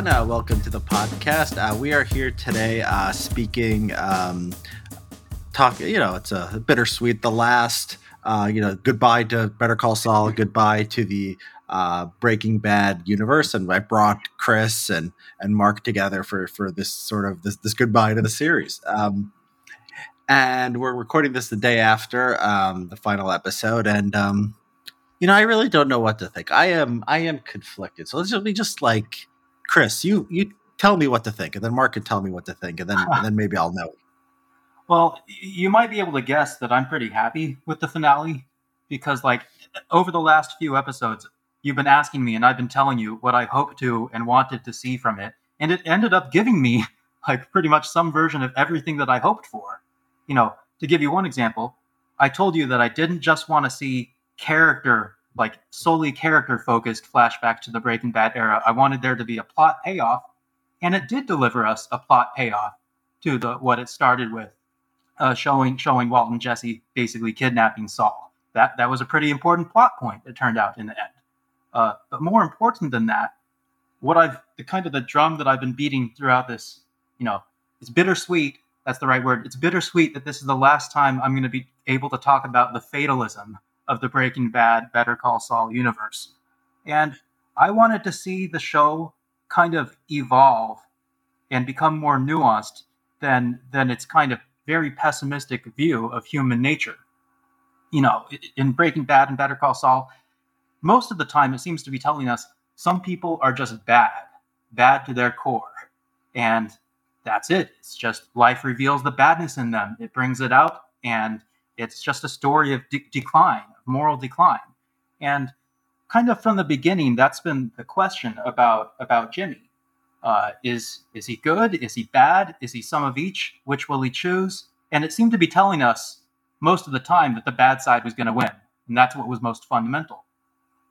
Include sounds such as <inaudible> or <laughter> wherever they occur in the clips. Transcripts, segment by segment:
everyone. Uh, welcome to the podcast. Uh, we are here today uh, speaking, um, talk. You know, it's a bittersweet. The last, uh, you know, goodbye to Better Call Saul. Goodbye to the uh, Breaking Bad universe, and I brought Chris and and Marc together for for this sort of this, this goodbye to the series. Um, and we're recording this the day after um, the final episode, and um, you know, I really don't know what to think. I am I am conflicted. So let's just be just like Chris, you you tell me what to think, and then Marc can tell me what to think, and then and then maybe I'll know. <laughs> Well, you might be able to guess that I'm pretty happy with the finale because, like, over the last few episodes, you've been asking me, and I've been telling you what I hoped to and wanted to see from it, and it ended up giving me <laughs> like pretty much some version of everything that I hoped for. You know, to give you one example, I told you that I didn't just want to see character like solely character focused flashback to the Breaking Bad era. I wanted there to be a plot payoff, and it did deliver us a plot payoff to the what it started with, uh, showing showing Walt and Jesse basically kidnapping Saul. That that was a pretty important plot point. It turned out in the end. Uh, but more important than that, what I've the kind of the drum that I've been beating throughout this, you know, it's bittersweet. That's the right word. It's bittersweet that this is the last time I'm going to be able to talk about the fatalism of the Breaking Bad Better Call Saul universe. And I wanted to see the show kind of evolve and become more nuanced than than its kind of very pessimistic view of human nature. You know, in Breaking Bad and Better Call Saul, most of the time it seems to be telling us some people are just bad, bad to their core. And that's it. It's just life reveals the badness in them. It brings it out and it's just a story of de- decline, moral decline. And kind of from the beginning, that's been the question about about Jimmy. Uh, is is he good? Is he bad? Is he some of each? Which will he choose? And it seemed to be telling us most of the time that the bad side was going to win, and that's what was most fundamental.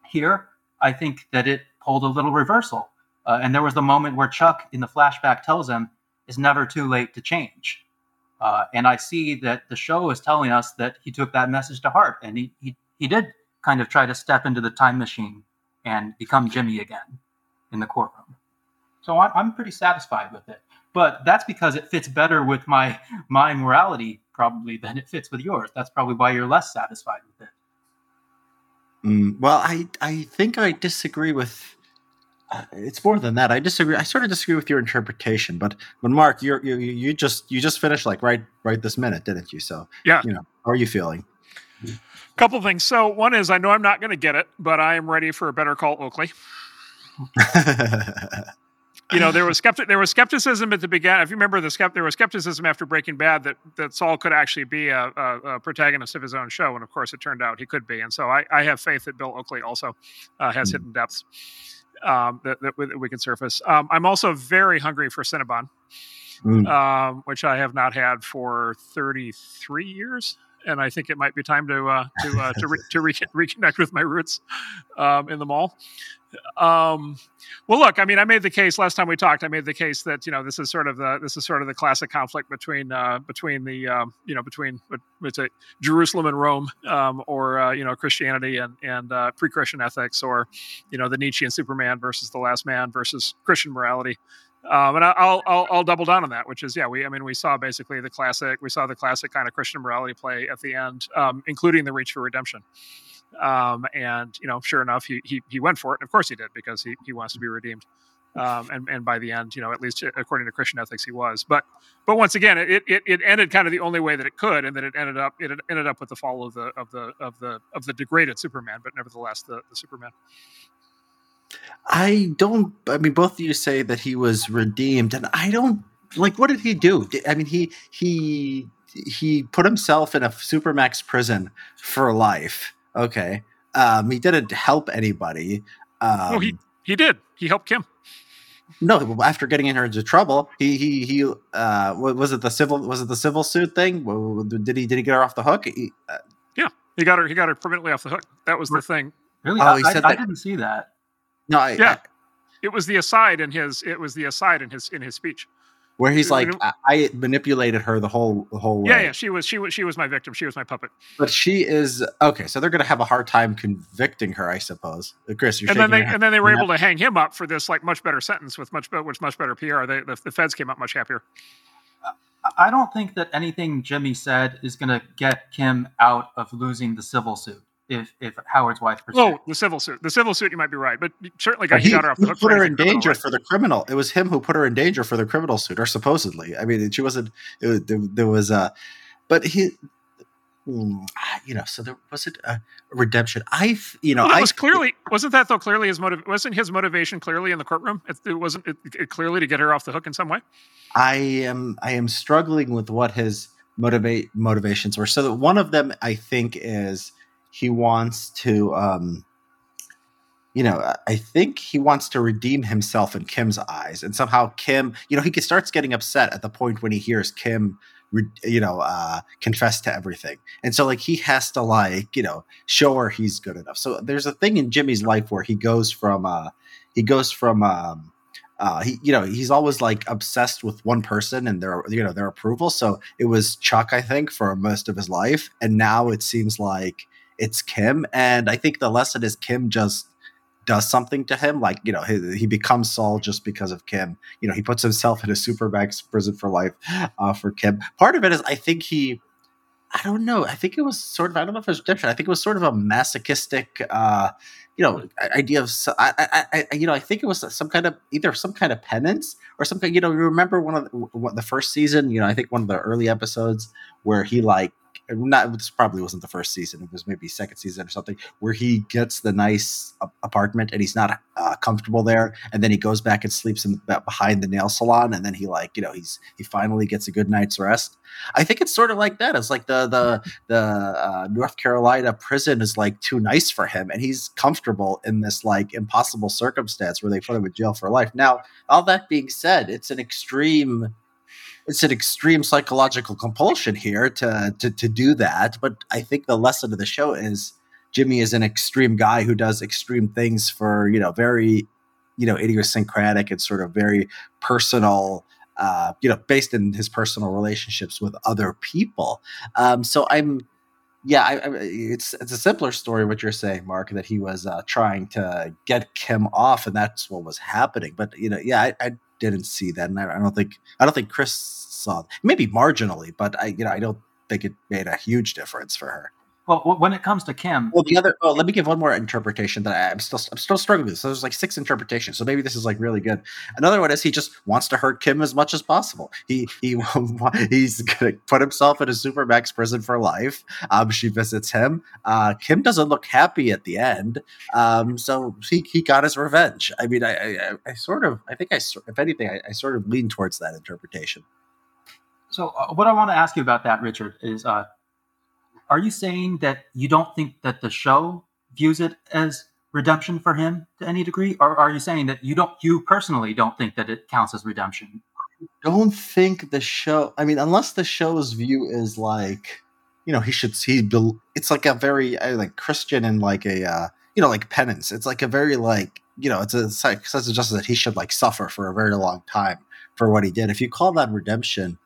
Here, I think that it pulled a little reversal, uh, and there was the moment where Chuck, in the flashback, tells him, "It's never too late to change." Uh, and I see that the show is telling us that he took that message to heart and he, he, he did kind of try to step into the time machine and become Jimmy again in the courtroom. So I, I'm pretty satisfied with it. But that's because it fits better with my my morality probably than it fits with yours. That's probably why you're less satisfied with it. Mm, well, I I think I disagree with uh, it's more than that. I disagree. I sort of disagree with your interpretation. But when Marc, you you you just you just finished like right right this minute, didn't you? So yeah, you know, how are you feeling? Couple things. So one is I know I'm not going to get it, but I am ready for a better call Oakley. <laughs> you know, there was skeptic there was skepticism at the beginning. If you remember the skept, there was skepticism after Breaking Bad that that Saul could actually be a, a, a, protagonist of his own show, and of course, it turned out he could be. And so I, I have faith that Bill Oakley also uh, has mm. hidden depths um, that, that, we can surface. Um, I'm also very hungry for Cinnabon, mm. um, which I have not had for 33 years. And I think it might be time to uh, to uh, to, re- to re- <laughs> reconnect with my roots um, in the mall. Um, well, look, I mean, I made the case last time we talked. I made the case that you know this is sort of the this is sort of the classic conflict between uh, between the um, you know between what's it Jerusalem and Rome, um, or uh, you know Christianity and and uh, pre-Christian ethics, or you know the Nietzschean Superman versus the Last Man versus Christian morality. Um, and I'll, I'll I'll double down on that, which is yeah, we I mean we saw basically the classic we saw the classic kind of Christian morality play at the end, um, including the reach for redemption. Um, and you know, sure enough, he, he he went for it. And of course, he did because he he wants to be redeemed. Um, and and by the end, you know, at least according to Christian ethics, he was. But but once again, it, it it ended kind of the only way that it could, and then it ended up it ended up with the fall of the of the of the of the degraded Superman, but nevertheless the, the Superman. I don't. I mean, both of you say that he was redeemed, and I don't like. What did he do? I mean, he he he put himself in a supermax prison for life Okay. Um, he didn't help anybody. Um, oh, he he did. He helped Kim. No, after getting in her into trouble, he he he. Uh, was it the civil? Was it the civil suit thing? Did he did he get her off the hook? He, uh, yeah, he got her. He got her permanently off the hook. That was the thing. Really? Oh, he I, said I, that. I didn't see that. No, I, yeah, I, it was the aside in his. It was the aside in his in his speech. where he's like, I, I manipulated her the whole the whole way. Yeah, yeah, she was she was she was my victim. She was my puppet. But she is okay. So they're going to have a hard time convicting her, I suppose. Uh, Chris, you're and then they and then they were able to hang him up for this like much better sentence with much be- which much better PR. They, the, the feds came out much happier. I don't think that anything Jimmy said is going to get Kim out of losing the civil suit. If if Howard's wife pursued. Oh, the civil suit. The civil suit, you might be right, but certainly got, But he, he, got her off he the hook. put her in danger for the criminal. It was him who put her in danger for the criminal suit, or supposedly. I mean, she wasn't. It was, there, there was a, but he, hmm, you know, so there was it a redemption. I, you know, Well, I was clearly wasn't that though clearly his motive wasn't his motivation clearly in the courtroom it, it wasn't it, it clearly to get her off the hook in some way I am I am struggling with what his motivate motivations were. So that one of them I think is he wants to um you know, I- think he wants to redeem himself in Kim's eyes, and somehow Kim, you know, he starts getting upset at the point when he hears Kim, you know, uh, confess to everything, and so like he has to like, you know, show her he's good enough. So there's a thing in Jimmy's life where he goes from, uh, he goes from, um, uh, he, you know, he's always like obsessed with one person and their, you know, their approval. So it was Chuck, I think, for most of his life, and now it seems like it's Kim. And I think the lesson is Kim just does something to him, like you know, he, he becomes Saul just because of Kim. You know, he puts himself <laughs> in a supermax prison for life uh, for Kim. Part of it is, I think he. I don't know. I think it was sort of. I don't know if it was redemption. I think it was sort of a masochistic, uh, you know, idea of. I, I, I, you know, I think it was some kind of either some kind of penance or some kind. You know, you remember one of the, the first season. You know, I think one of the early episodes where he like not. This probably wasn't the first season. It was maybe second season or something where he gets the nice apartment and he's not uh, comfortable there, and then he goes back and sleeps in the, behind the nail salon, and then he like you know he's he finally gets a good night's rest. I think it's sort of like that. It's like the the the uh, North Carolina prison is like too nice for him, and he's comfortable in this like impossible circumstance where they put him in jail for life. Now, all that being said, it's an extreme it's an extreme psychological compulsion here to, to to do that. But I think the lesson of the show is Jimmy is an extreme guy who does extreme things for you know very you know idiosyncratic and sort of very personal. Uh, you know, based in his personal relationships with other people. Um, so I'm, yeah, I, I, it's it's a simpler story what you're saying, Marc, that he was uh, trying to get Kim off, and that's what was happening. But you know, yeah, I, I didn't see that, and I, I don't think I don't think Chris saw maybe marginally, but I you know I don't think it made a huge difference for her. Well, when it comes to Kim, Well, the other oh, let me give one more interpretation that I, I'm still I'm still struggling with. So there's like six interpretations. So maybe this is like really good. Another one is he just wants to hurt Kim as much as possible. He he <laughs> he's gonna put himself in a supermax prison for life. Um, she visits him. Uh, Kim doesn't look happy at the end. Um, so he he got his revenge. I mean, I I, I sort of I think I if anything I, I sort of lean towards that interpretation. So, uh, what I want to ask you about that, Richard, is uh, are you saying that you don't think that the show views it as redemption for him to any degree, or are you saying that you don't, you personally don't think that it counts as redemption? don't think the show i mean unless the show's view is like you know he should bel- it's like a very uh, like christian and like a uh you know like penance. It's like a very like you know it's a sense of justice that he should like suffer for a very long time for what he did. If you call that redemption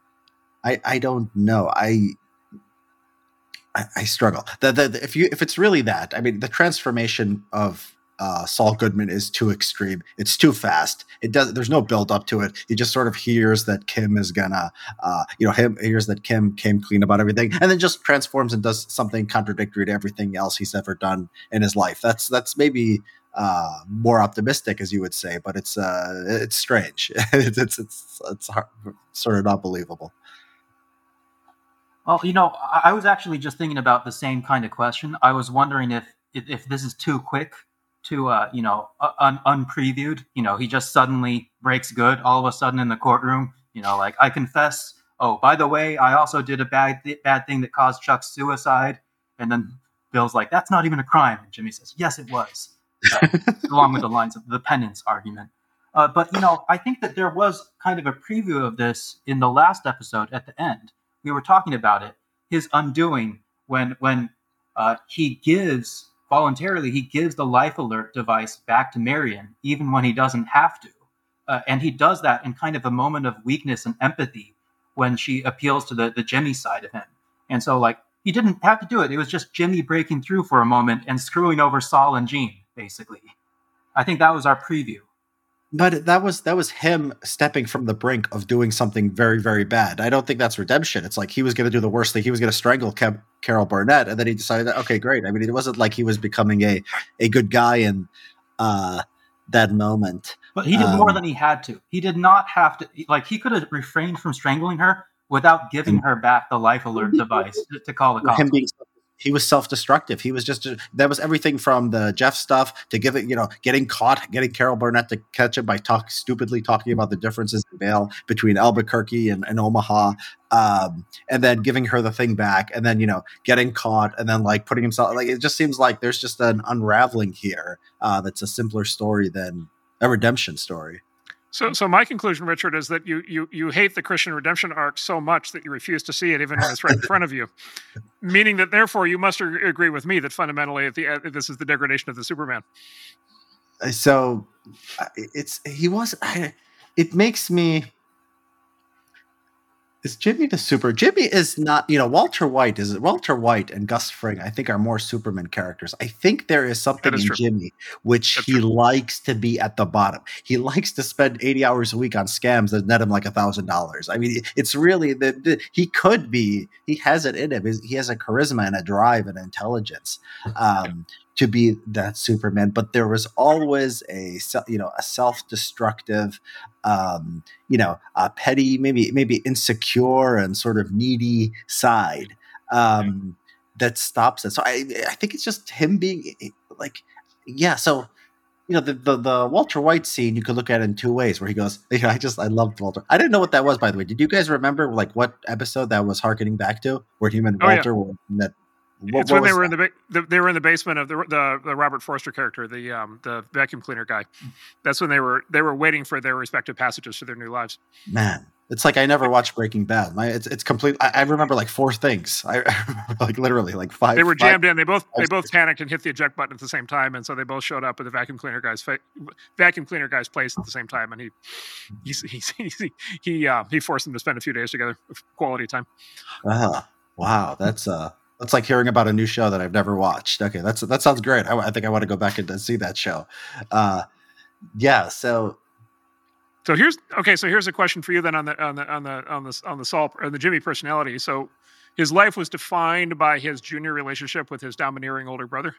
i i don't know. I I, I struggle. The, the, the- if you if it's really that, I mean, the transformation of uh, Saul Goodman is too extreme. It's too fast. It does. There's no build up to it. He just sort of hears that Kim is gonna, uh, you know, him hears that Kim came clean about everything, and then just transforms and does something contradictory to everything else he's ever done in his life. That's that's maybe uh, more optimistic, as you would say, but it's uh, it's strange. <laughs> it's it's it's, it's hard, sort of not believable. Well, you know, I, I was actually just thinking about the same kind of question. I was wondering if if, if this is too quick to, uh, you know, uh, un- unpreviewed. You know, he just suddenly breaks good all of a sudden in the courtroom. You know, like I confess. Oh, by the way, I also did a bad th- bad thing that caused Chuck's suicide. And then Bill's like, "That's not even a crime." And Jimmy says, "Yes, it was." <laughs> along with the lines of the penance argument. Uh, but you know, I think that there was kind of a preview of this in the last episode at the end. We were talking about it, his undoing when when uh, he gives voluntarily he gives the life alert device back to Marion, even when he doesn't have to. uh, and he does that in kind of a moment of weakness and empathy when she appeals to the the Jimmy side of him. And so like he didn't have to do it. It was just Jimmy breaking through for a moment and screwing over Saul and Jean, basically. I think that was our preview. But that was that was him stepping from the brink of doing something very very bad. I don't think that's redemption. It's like he was going to do the worst thing. He was going to strangle Ke- Carol Burnett, and then he decided, that, okay, great. I mean, it wasn't like he was becoming a a good guy in uh, that moment. But he did Um, more than he had to. He did not have to. Like he could have refrained from strangling her without giving her back the life alert device to, to call the cops. him being he was self-destructive. He was just that was everything from the jeff stuff to giving you know getting caught getting carol burnett to catch him by talk stupidly talking about the differences in bail between albuquerque and, and omaha um, and then giving her the thing back and then you know getting caught and then like putting himself like it just seems like there's just an unraveling here uh, that's a simpler story than a redemption story So, so my conclusion, Richard, is that you you you hate the Christian redemption arc so much that you refuse to see it, even when it's right in front of you. <laughs> Meaning that, therefore, you must agree with me that fundamentally, at the uh, this is the degradation of the Superman. Uh, so it's he was I, it makes me is Jimmy the super Jimmy is not you know Walter White is Walter White and Gus Fring I think are more Superman characters. I think there is something is in true. Jimmy which That's he true. likes to be at the bottom. He likes to spend 80 hours a week on scams that net him like a thousand dollars. I mean it's really the he could be he has it in him. He has a charisma and a drive and intelligence <laughs> um, to be that Superman, but there was always a you know a self-destructive, um, you know, a petty, maybe maybe insecure and sort of needy side um, that stops it. So I I think it's just him being like yeah. So you know the, the the Walter White scene you could look at it in two ways where he goes <laughs> you know, I just I loved Walter I didn't know what that was by the way did you guys remember like what episode that was harkening back to where him and Oh, yeah. Walter were in that what- it's what when they were in the, they were in the basement of the, the the Robert Forster character, the um the vacuum cleaner guy. That's when they were they were waiting for their respective passages to their new lives. man it's like i never watched breaking bad my it's, it's complete I, I remember like four things i, I <laughs> remember like literally like five They were five- jammed in. They both they both panicked and hit the eject button at the same time, and so they both showed up at the vacuum cleaner guy's fa- vacuum cleaner guy's place at the same time, and he he he <laughs> he he, uh, he forced them to spend a few days together, quality time. Ah, wow that's uh that's like hearing about a new show that i've never watched okay that's that sounds great i, I think i want to go back and see that show uh yeah so So here's okay. So here's a question for you then on the on the on the on the on the Saul or the Jimmy personality. So his life was defined by his junior relationship with his domineering older brother.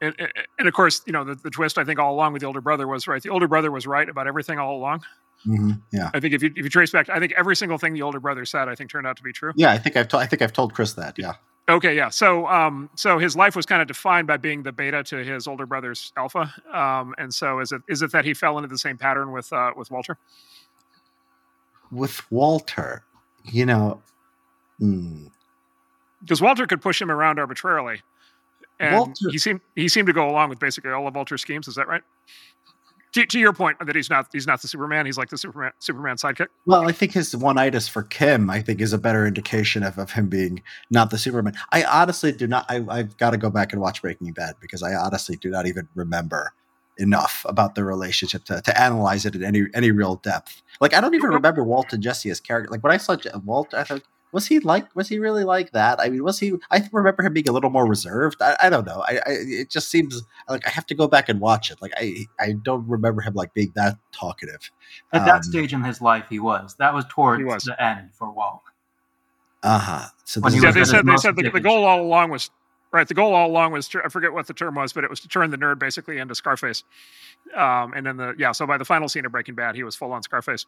And, and- and of course, you know the, the twist. I think all along with the older brother was right. The older brother was right about everything all along. mhm, yeah I think if you if you trace back, I think every single thing the older brother said, I think turned out to be true. yeah i think i've told i think i've told chris that yeah Okay, yeah. So, um, so his life was kind of defined by being the beta to his older brother's alpha. Um, and so, is it is it that he fell into the same pattern with uh, with Walter? with walter you know hmm, Because Walter could push him around arbitrarily, and Walter- he seemed he seemed to go along with basically all of Walter's schemes. Is that right? To, to your point that he's not he's not the Superman. He's like the Superman Superman sidekick. Well, I think his one itis for Kim, I think, is a better indication of, of him being not the Superman. I honestly do not. I, I've got to go back and watch Breaking Bad because I honestly do not even remember enough about the relationship to, to analyze it in any any real depth. Like I don't even remember Walt and Jesse as character. Like when I saw Walt, I thought, was he like was he really like that? I mean, was he? I remember him being a little more reserved. I, I don't know. I, I it just seems like I have to go back and watch it. Like I I don't remember him like being that talkative. At that Um, stage in his life, he was. That was towards was. the end for Walt. Uh huh. So this Yeah, they said they said the, the goal all along was right. The goal all along was to, I forget what the term was, but it was to turn the nerd basically into Scarface. Um, and then the yeah, so by the final scene of Breaking Bad, he was full on Scarface,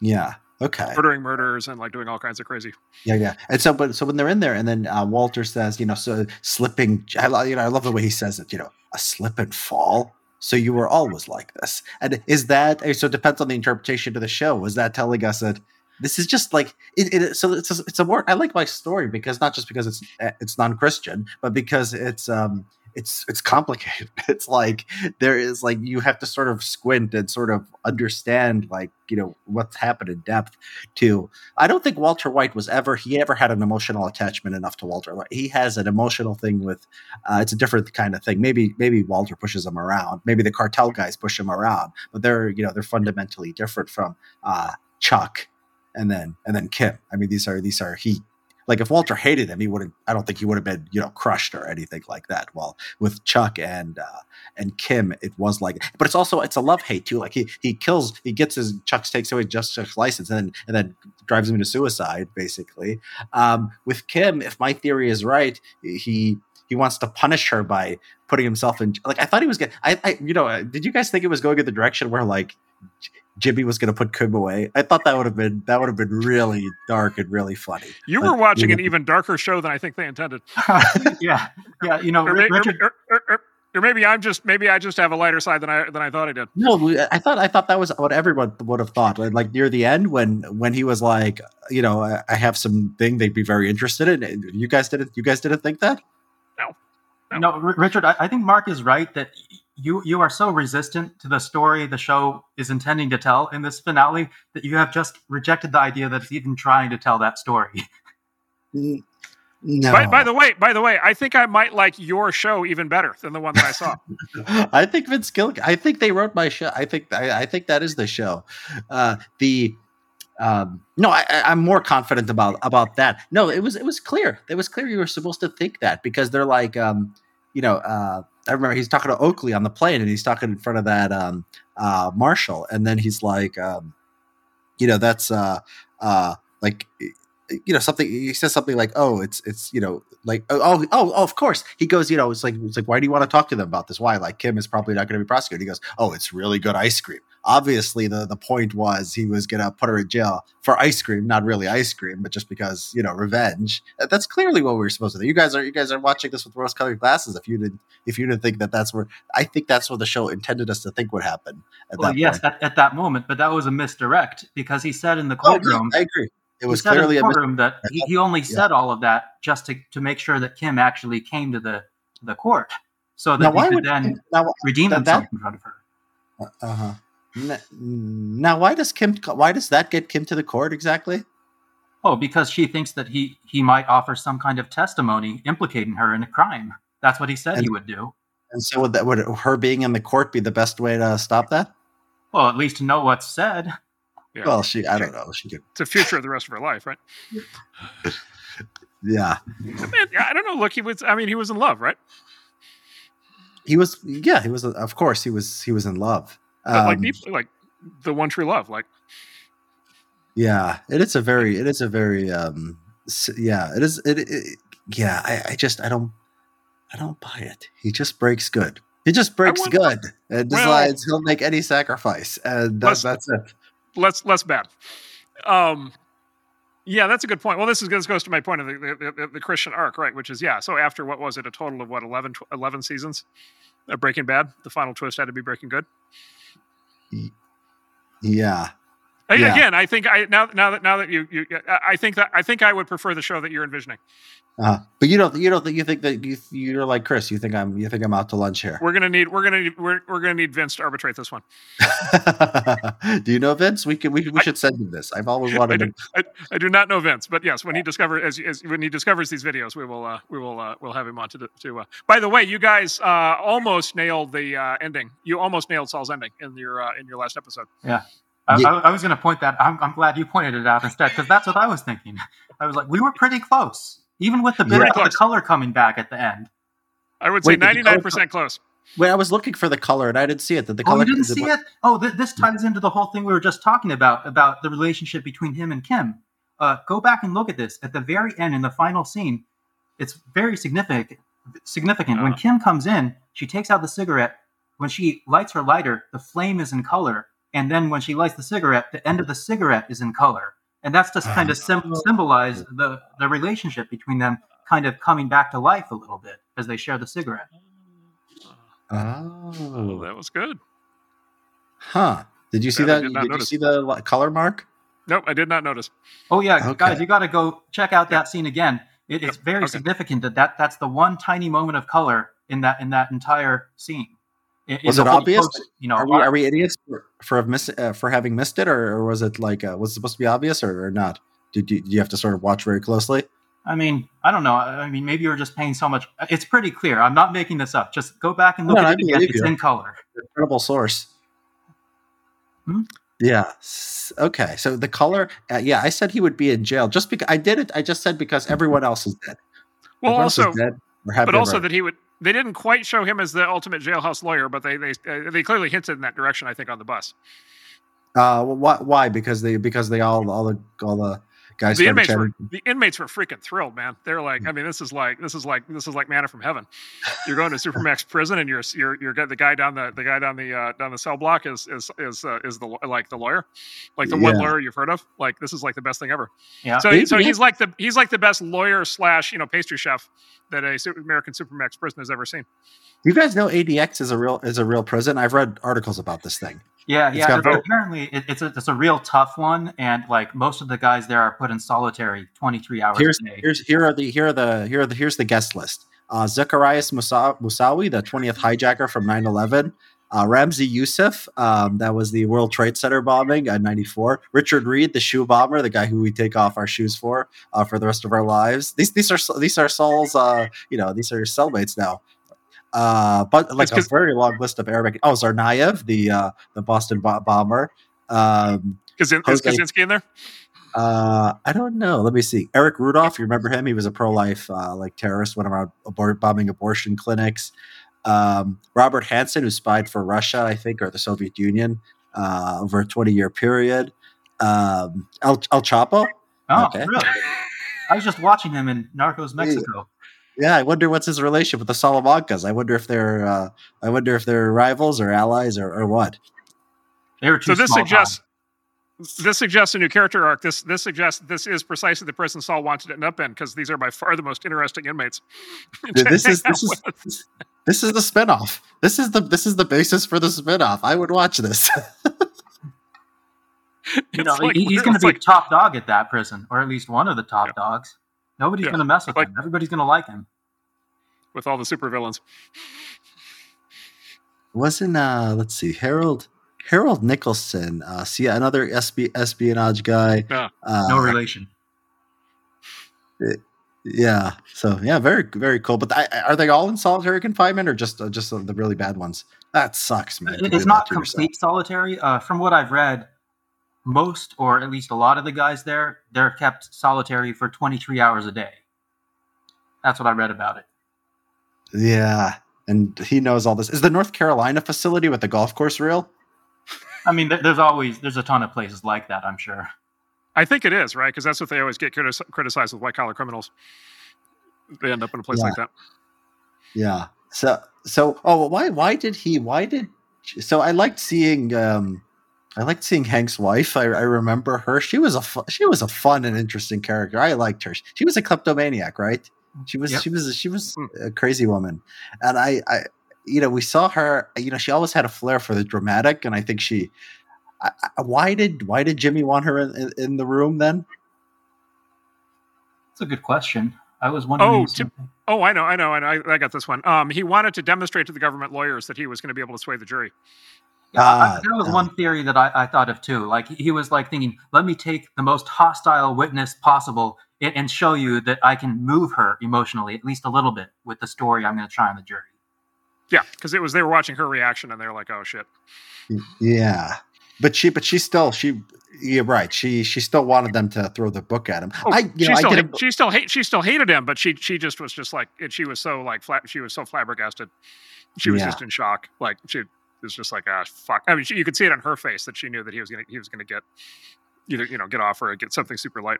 yeah. Okay. Murdering murderers and like doing all kinds of crazy. Yeah, yeah. And so, but so when they're in there, and then uh, Walter says, you know, so slipping. I, lo- you know, I love the way he says it. You know, a slip and fall. So you were always like this. And is that so? It depends on the interpretation of the show. Was that telling us that this is just like it? it so it's a, it's a more. I like my story because not just because it's it's non Christian, but because it's um it's it's complicated. <laughs> It's like there is like you have to sort of squint and sort of understand like you know what's happened in depth. To I don't think Walter White was ever he ever had an emotional attachment enough to Walter. He has an emotional thing with uh, it's a different kind of thing. Maybe maybe Walter pushes him around. Maybe the cartel guys push him around, but they're you know they're fundamentally different from uh, Chuck and then and then Kim. I mean these are these are he like if Walter hated him, he would have. I don't think he would have been you know crushed or anything like that. Well, with Chuck and uh, and Kim, it was like, but it's also it's a love hate too. Like he he kills, he gets his Chuck takes away just Chuck's license and then and then drives him into suicide. Basically, um, with Kim, if my theory is right, he he wants to punish her by putting himself in like I thought he was getting I, I you know uh, did you guys think it was going in the direction where like Jimmy was going to put Kim away. I thought that would have been that would have been really dark and really funny. You were watching you know, an even darker show than I think they intended. <laughs> yeah, yeah. You know, or, Richard. Or, or, or, maybe I'm just maybe I just have a lighter side than I than I thought I did. No, I thought I thought that was what everyone would have thought. Like near the end, when when he was like, you know, I, I have something they'd be very interested in. You guys didn't. You guys didn't think that. No. No, no Richard. I, I think Marc is right that you you are so resistant to the story the show is intending to tell in this finale that you have just rejected the idea that it's even trying to tell that story. <laughs> No. By, by, the way, by the way, I think I might like your show even better than the one that I saw. <laughs> I think Vince Gilligan. I think they wrote my show. I think I, I think that is the show. Uh, the um, no, I, am more confident about about that. No, it was it was clear. It was clear you were supposed to think that because they're like, um, you know, uh, I remember he's talking to Oakley on the plane, and he's talking in front of that um, uh, Marshall, and then he's like, um, you know, that's uh, uh, like you know something he says something like oh it's it's you know like oh oh oh, oh of course. He goes you know it's like it's like why do you want to talk to them about this? Why? Like kim is probably not going to be prosecuted. He goes oh it's really good ice cream obviously the the point was he was going to put her in jail for ice cream not really ice cream but just because you know revenge. That's clearly what we were supposed to do. You guys are you guys are watching this with rose colored glasses if you didn't if you didn't think that that's where i think that's what the show intended us to think would happen at well, yes at, at, that moment but that was a misdirect because he said in the courtroom oh, yeah, i agree. It was clearly a courtroom that he, he only said all of that just to, to make sure that Kim actually came to the the court, so that now, he could would, then now, redeem that, himself that, in front of her. Uh huh. Now, why does Kim? Why does that get Kim to the court exactly? Oh, because she thinks that he he might offer some kind of testimony implicating her in a crime. That's what he said and, he would do. And so, would that would her being in the court be the best way to stop that? Well, at least to know what's said. Yeah. Well, she, I don't know. She could. It's a future of the rest of her life, right? <laughs> yeah. Man, I don't know. Look, he was. I mean, he was in love, right? He was. Yeah, he was. Of course, he was. He was in love. Um, like deeply, like the one true love. Like. Yeah, it is a very. It is a very. um Yeah, it is. It. it yeah, I, I just. I don't. I don't buy it. He just breaks good. He just breaks good and decides well, he'll make any sacrifice, and that, that's it less less bad. Um, yeah, that's a good point. Well, this is this goes to my point of the, the, the, the, Christian arc, right? Which is yeah. So after what was it? A total of what 11, 11 seasons of Breaking Bad. The final twist had to be Breaking Good. Yeah, yeah. Again, I think I now now that now that you you I think that I think I would prefer the show that you're envisioning. Uh, but you don't you don't you think that you you're like Chris. You think I'm you think I'm out to lunch here. We're gonna need we're gonna need, we're, we're gonna need Vince to arbitrate this one. <laughs> do you know Vince? We can we, we should send him this. I've always <laughs> wanted. I do, I, I do not know Vince, but yes, when he discovers as, as when he discovers these videos, we will uh, we will uh, we'll have him on to to. Uh, by the way, you guys uh, almost nailed the uh, ending. You almost nailed Saul's ending in your uh, in your last episode. Yeah. I, yeah. I, I was going to point that. I'm, I'm, glad you pointed it out instead because that's what I was thinking. I was like, we were pretty close, even with the bit of the color coming back at the end. I would say ninety nine percent close. Wait, I was looking for the color and I didn't see it. That the oh, color. you didn't see it? Oh, th- this ties into the whole thing we were just talking about about the relationship between him and Kim. Uh, go back and look at this at the very end in the final scene. It's very significant. Significant. When uh-huh. Kim comes in, she takes out the cigarette. When she lights her lighter, the flame is in color and then when she lights the cigarette, the end of the cigarette is in color, and that's just kind of uh-huh. sim- symbolize the the relationship between them, kind of coming back to life a little bit as they share the cigarette. Oh, that was good. Huh? Did you see that? Did, did you see the color Marc? Nope, I did not notice. Oh yeah, okay. guys, you got to go check out that scene again. It, it's very okay. significant that, that that's the one tiny moment of color in that in that entire scene. In- in Was the it obvious? post- you know, Are we are we idiots for for, miss, uh, for having missed it, or, or was it like uh, was it supposed to be obvious or, or not? Did you, did you have to sort of watch very closely? I mean, I don't know. I I mean, maybe you're just paying so much. It's pretty clear. I'm not making this up. Just go back and look No, I at it again. It's you. in color. Incredible source. Hmm? Yeah. Okay. So the color. Uh, yeah, I said he would be in jail just because I did it. I just said because everyone else is dead. Well, Everyone else is also, dead. But also murder. that he would. They didn't quite show him as the ultimate jailhouse lawyer, but they they uh, they clearly hinted in that direction. I think on the bus. Uh, why? Why? Because they because they all all the all the guys. the started inmates were the inmates were freaking thrilled, man. They're like, I mean, this is like this is like this is like manna from heaven. You're going to Supermax <laughs> prison, and you're you're you're the guy down the the guy down the uh, down the cell block is is is uh, is the like the lawyer, like the one lawyer you've heard of. Like this is like the best thing ever. Yeah. So Maybe, so he's like the he's like the best lawyer slash you know pastry chef that a American Supermax prison has ever seen. You guys know ADX is a real is a real prison. I've read articles about this thing. Yeah, It's yeah. got apparently, it, it's a it's a real tough one, and like most of the guys there are put in solitary 23 hours Here's a day. here's here are the here are the here are the here's the guest list. Uh, Zacarias Musa- Moussaoui, the 20th hijacker from 9/11. Uh, Ramzi Yousef, um, that was the World Trade Center bombing in '94. Richard Reid, the shoe bomber, the guy who we take off our shoes for uh, for the rest of our lives. These these are these are Saul's, uh, you know, these are cellmates now. Uh, but like a very long list of Arabic. Oh, Tsarnaev, the uh, the Boston bo- bomber. Um, Kazin, is Kaczynski in there? uh, I don't know. Let me see. Eric Rudolph, you remember him? He was a pro-life uh, like terrorist, went around abor- bombing abortion clinics. Um, Robert Hanssen, who spied for Russia, I think, or the Soviet Union uh, over a 20-year period. Um, El, El Chapo. oh, okay. really? I was just watching him in Narcos Mexico. Yeah, I wonder what's his relationship with the Salamancas. I wonder if they're, uh, I wonder if they're rivals or allies or, or what. They were too So this small suggests this suggests a new character arc. This this suggests this is precisely the prison Saul wanted to end up in because these are by far the most interesting inmates. <laughs> this is this is out with. This is the spinoff. This is the this is the basis for the spinoff. I would watch this. <laughs> You know, like- he's going to be like- top dog at that prison, or at least one of the top Yeah. dogs. Nobody's Yeah. going to mess with Like- him. Everybody's going to like him. with all the supervillains. wasn't uh let's see harold harold nicholson uh see another SB, espionage guy Yeah. uh, No relation. Yeah so yeah very very cool but I, are they all in solitary confinement or just uh, just the really bad ones that sucks man to It- do It's not yourself. complete solitary. Uh, from what I've read, most or at least a lot of the guys there, they're kept solitary for 23 hours a day. That's what I read about it. yeah and he knows all this is the north carolina facility with the golf course real I mean, there's always there's a ton of places like that. I'm sure. I think it is right because that's what they always get critis- criticized with white collar criminals. They end up in a place Yeah. like that. yeah so so oh why why did he why did so i liked seeing um I liked seeing Hank's wife. I, I remember her. She was a fu- she was a fun and interesting character. I liked her. She was a kleptomaniac, right? She was Yep. she was she was Hmm. a crazy woman, and I I you know we saw her. You know she always had a flair for the dramatic, and I think she. I, I, why did why did Jimmy want her in, in, in the room then? That's a good question. I was wondering. Oh, to- same thing. Oh, I know, I know, and I, I got this one. Um, he wanted to demonstrate to the government lawyers that he was going to be able to sway the jury. Yeah, I- Ah, that was ah. one theory that I, I thought of too. Like he- he was like thinking, let me take the most hostile witness possible and, and show you that I can move her emotionally, at least a little bit, with the story I'm going to try on the jury. Yeah, because it was they were watching her reaction and they were like, "Oh shit." Yeah, but she but she still she you're right. She she still wanted them to throw the book at him. Oh, I she know I still hate, she still hate she still hated him, but she she just was just like it, she was so like flat she was so flabbergasted. She was Yeah. just in shock. Like she was just like ah fuck. I mean, she, you could see it on her face that she knew that he was gonna he was gonna get either you know get off or get something super light.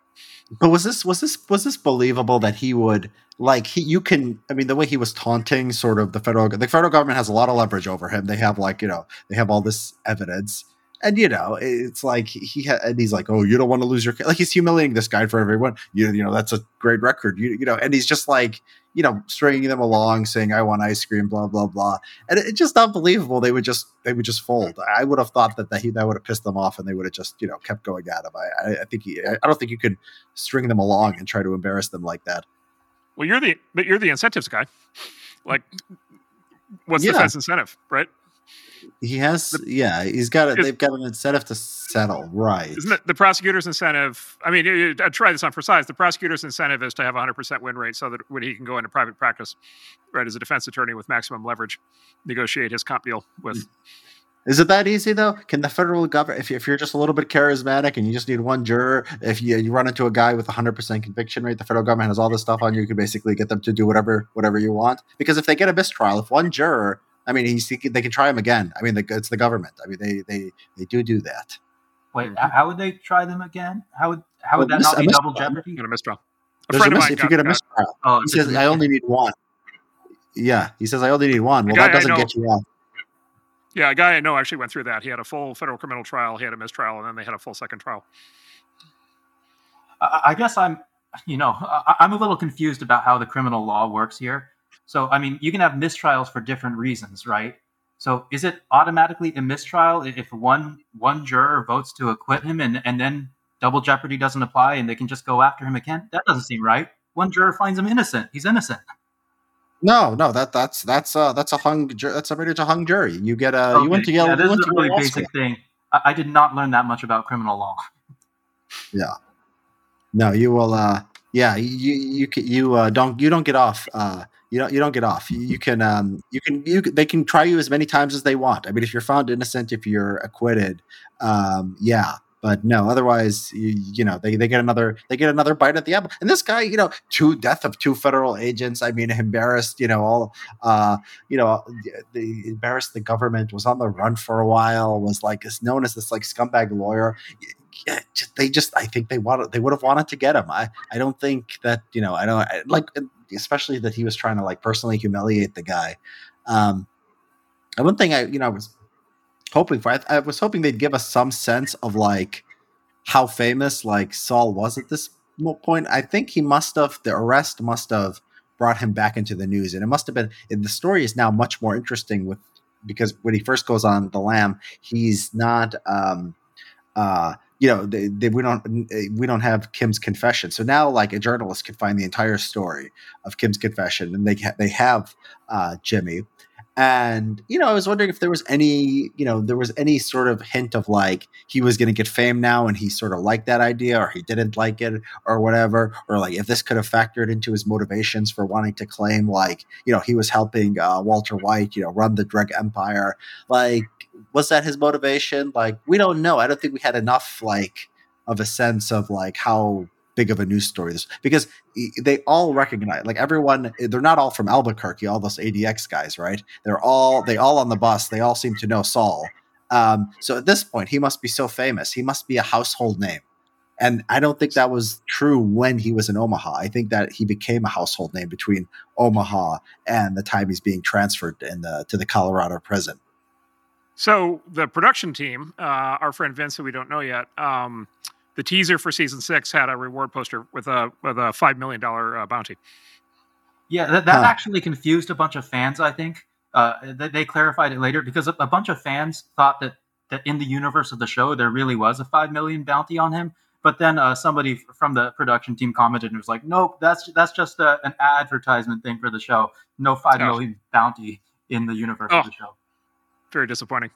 But was this was this was this believable that he would like he you can I mean the way he was taunting sort of the federal the federal government has a lot of leverage over him. They have like you know they have all this evidence. And you know, it's like he ha- and he's like, "Oh, you don't want to lose your like." He's humiliating this guy for everyone. You, you know, that's a great record. You, you know, and he's just like, you know, stringing them along, saying, "I want ice cream," blah blah blah. And it, it's just unbelievable. They would just they would just fold. I would have thought that that, he, that would have pissed them off, and they would have just you know kept going at him. I, I, think he, I don't think you could string them along and try to embarrass them like that. Well, you're the but you're the incentives guy. Like What's Yeah. the defense incentive, right? He has, yeah, he's got it They've got an incentive to settle, right? Isn't it the prosecutor's incentive? I mean, I'd try this on for size. The prosecutor's incentive is to have a 100% win rate so that when he can go into private practice, right, as a defense attorney with maximum leverage, negotiate his comp deal with. Mm. Is it that easy though? Can the federal government, if, if you're just a little bit charismatic and you just need one juror, if you, you run into a guy with a hundred percent conviction rate, the federal government has all this stuff on you. You can basically get them to do whatever whatever you want. Because if they get a mistrial, if one juror, I mean, he's, they can try him again. I mean, the, it's the government. I mean, they they they do do that. Wait, how would they try them again? How would how would Well, that mis- not be mis- double jeopardy? Get a mistrial. A There's a friend of mis- mine if you get a got- mistrial, Oh, he says I only need one. Yeah, he says I only need one. Well, that doesn't get you off. Yeah, a guy I know actually went through that. He had a full federal criminal trial, he had a mistrial, and then they had a full second trial. I I guess I'm, you know, I- I'm a little confused about how the criminal law works here. So, I mean, you can have mistrials for different reasons, right? So, is it automatically a mistrial if one one juror votes to acquit him, and and then double jeopardy doesn't apply, and they can just go after him again? That doesn't seem right. One juror finds him innocent; he's innocent. No, no, that that's that's uh that's a hung ju- that's a to hung jury. You get a you went to Okay, Yale. Yeah, you this is a really basic School. thing. I, I did not learn that much about criminal law. <laughs> Yeah. No, you will. uh Yeah, you you can you uh don't you don't get off. uh you don't you don't get off. You, you can um you can you they can try you as many times as they want. I mean, if you're found innocent, if you're acquitted, um yeah. But no, otherwise, you, you know, they, they get another they get another bite at the apple. And this guy, you know, two death of two federal agents. I mean, embarrassed, you know, all uh, you know, the embarrassed the government was on the run for a while. Was like is known as this like scumbag lawyer. Yeah, they just I think they wanted they would have wanted to get him. I I don't think that you know I don't I, like especially that he was trying to like personally humiliate the guy. Um, and one thing I you know I was hoping for I, I was hoping they'd give us some sense of like how famous like Saul was at this point. I think he must have the arrest must have brought him back into the news, and it must have been. The story is now much more interesting with because when he first goes on the Lam, he's not. Um, uh, you know, they, they, we don't we don't have Kim's confession, so now like a journalist can find the entire story of Kim's confession, and they they have uh, Jimmy, and you know, I was wondering if there was any, you know, there was any sort of hint of like he was going to get fame now, and he sort of liked that idea, or he didn't like it, or whatever, or like if this could have factored into his motivations for wanting to claim like, you know, he was helping uh, Walter White, you know, run the drug empire, like was that his motivation? Like, we don't know. I don't think we had enough like of a sense of like how big of a news story this because they all recognize like everyone they're not all from Albuquerque all those ADX guys right? They're all they all on the bus. They all seem to know Saul. Um, so at this point he must be so famous. He must be a household name. And I don't think that was true when he was in Omaha. I think that he became a household name between Omaha and the time he's being transferred in the to the Colorado prison So the production team, uh, our friend Vince, who we don't know yet, um, the teaser for season six had a reward poster with a with a five million dollar uh, bounty. Yeah, that, that Huh. actually confused a bunch of fans. I think uh, they, they clarified it later because a, a bunch of fans thought that that in the universe of the show there really was a five million bounty on him. But then uh, somebody f- from the production team commented and was like, "Nope, that's that's just a, an advertisement thing for the show. No five Oh. million bounty in the universe Oh. of the show. Very disappointing.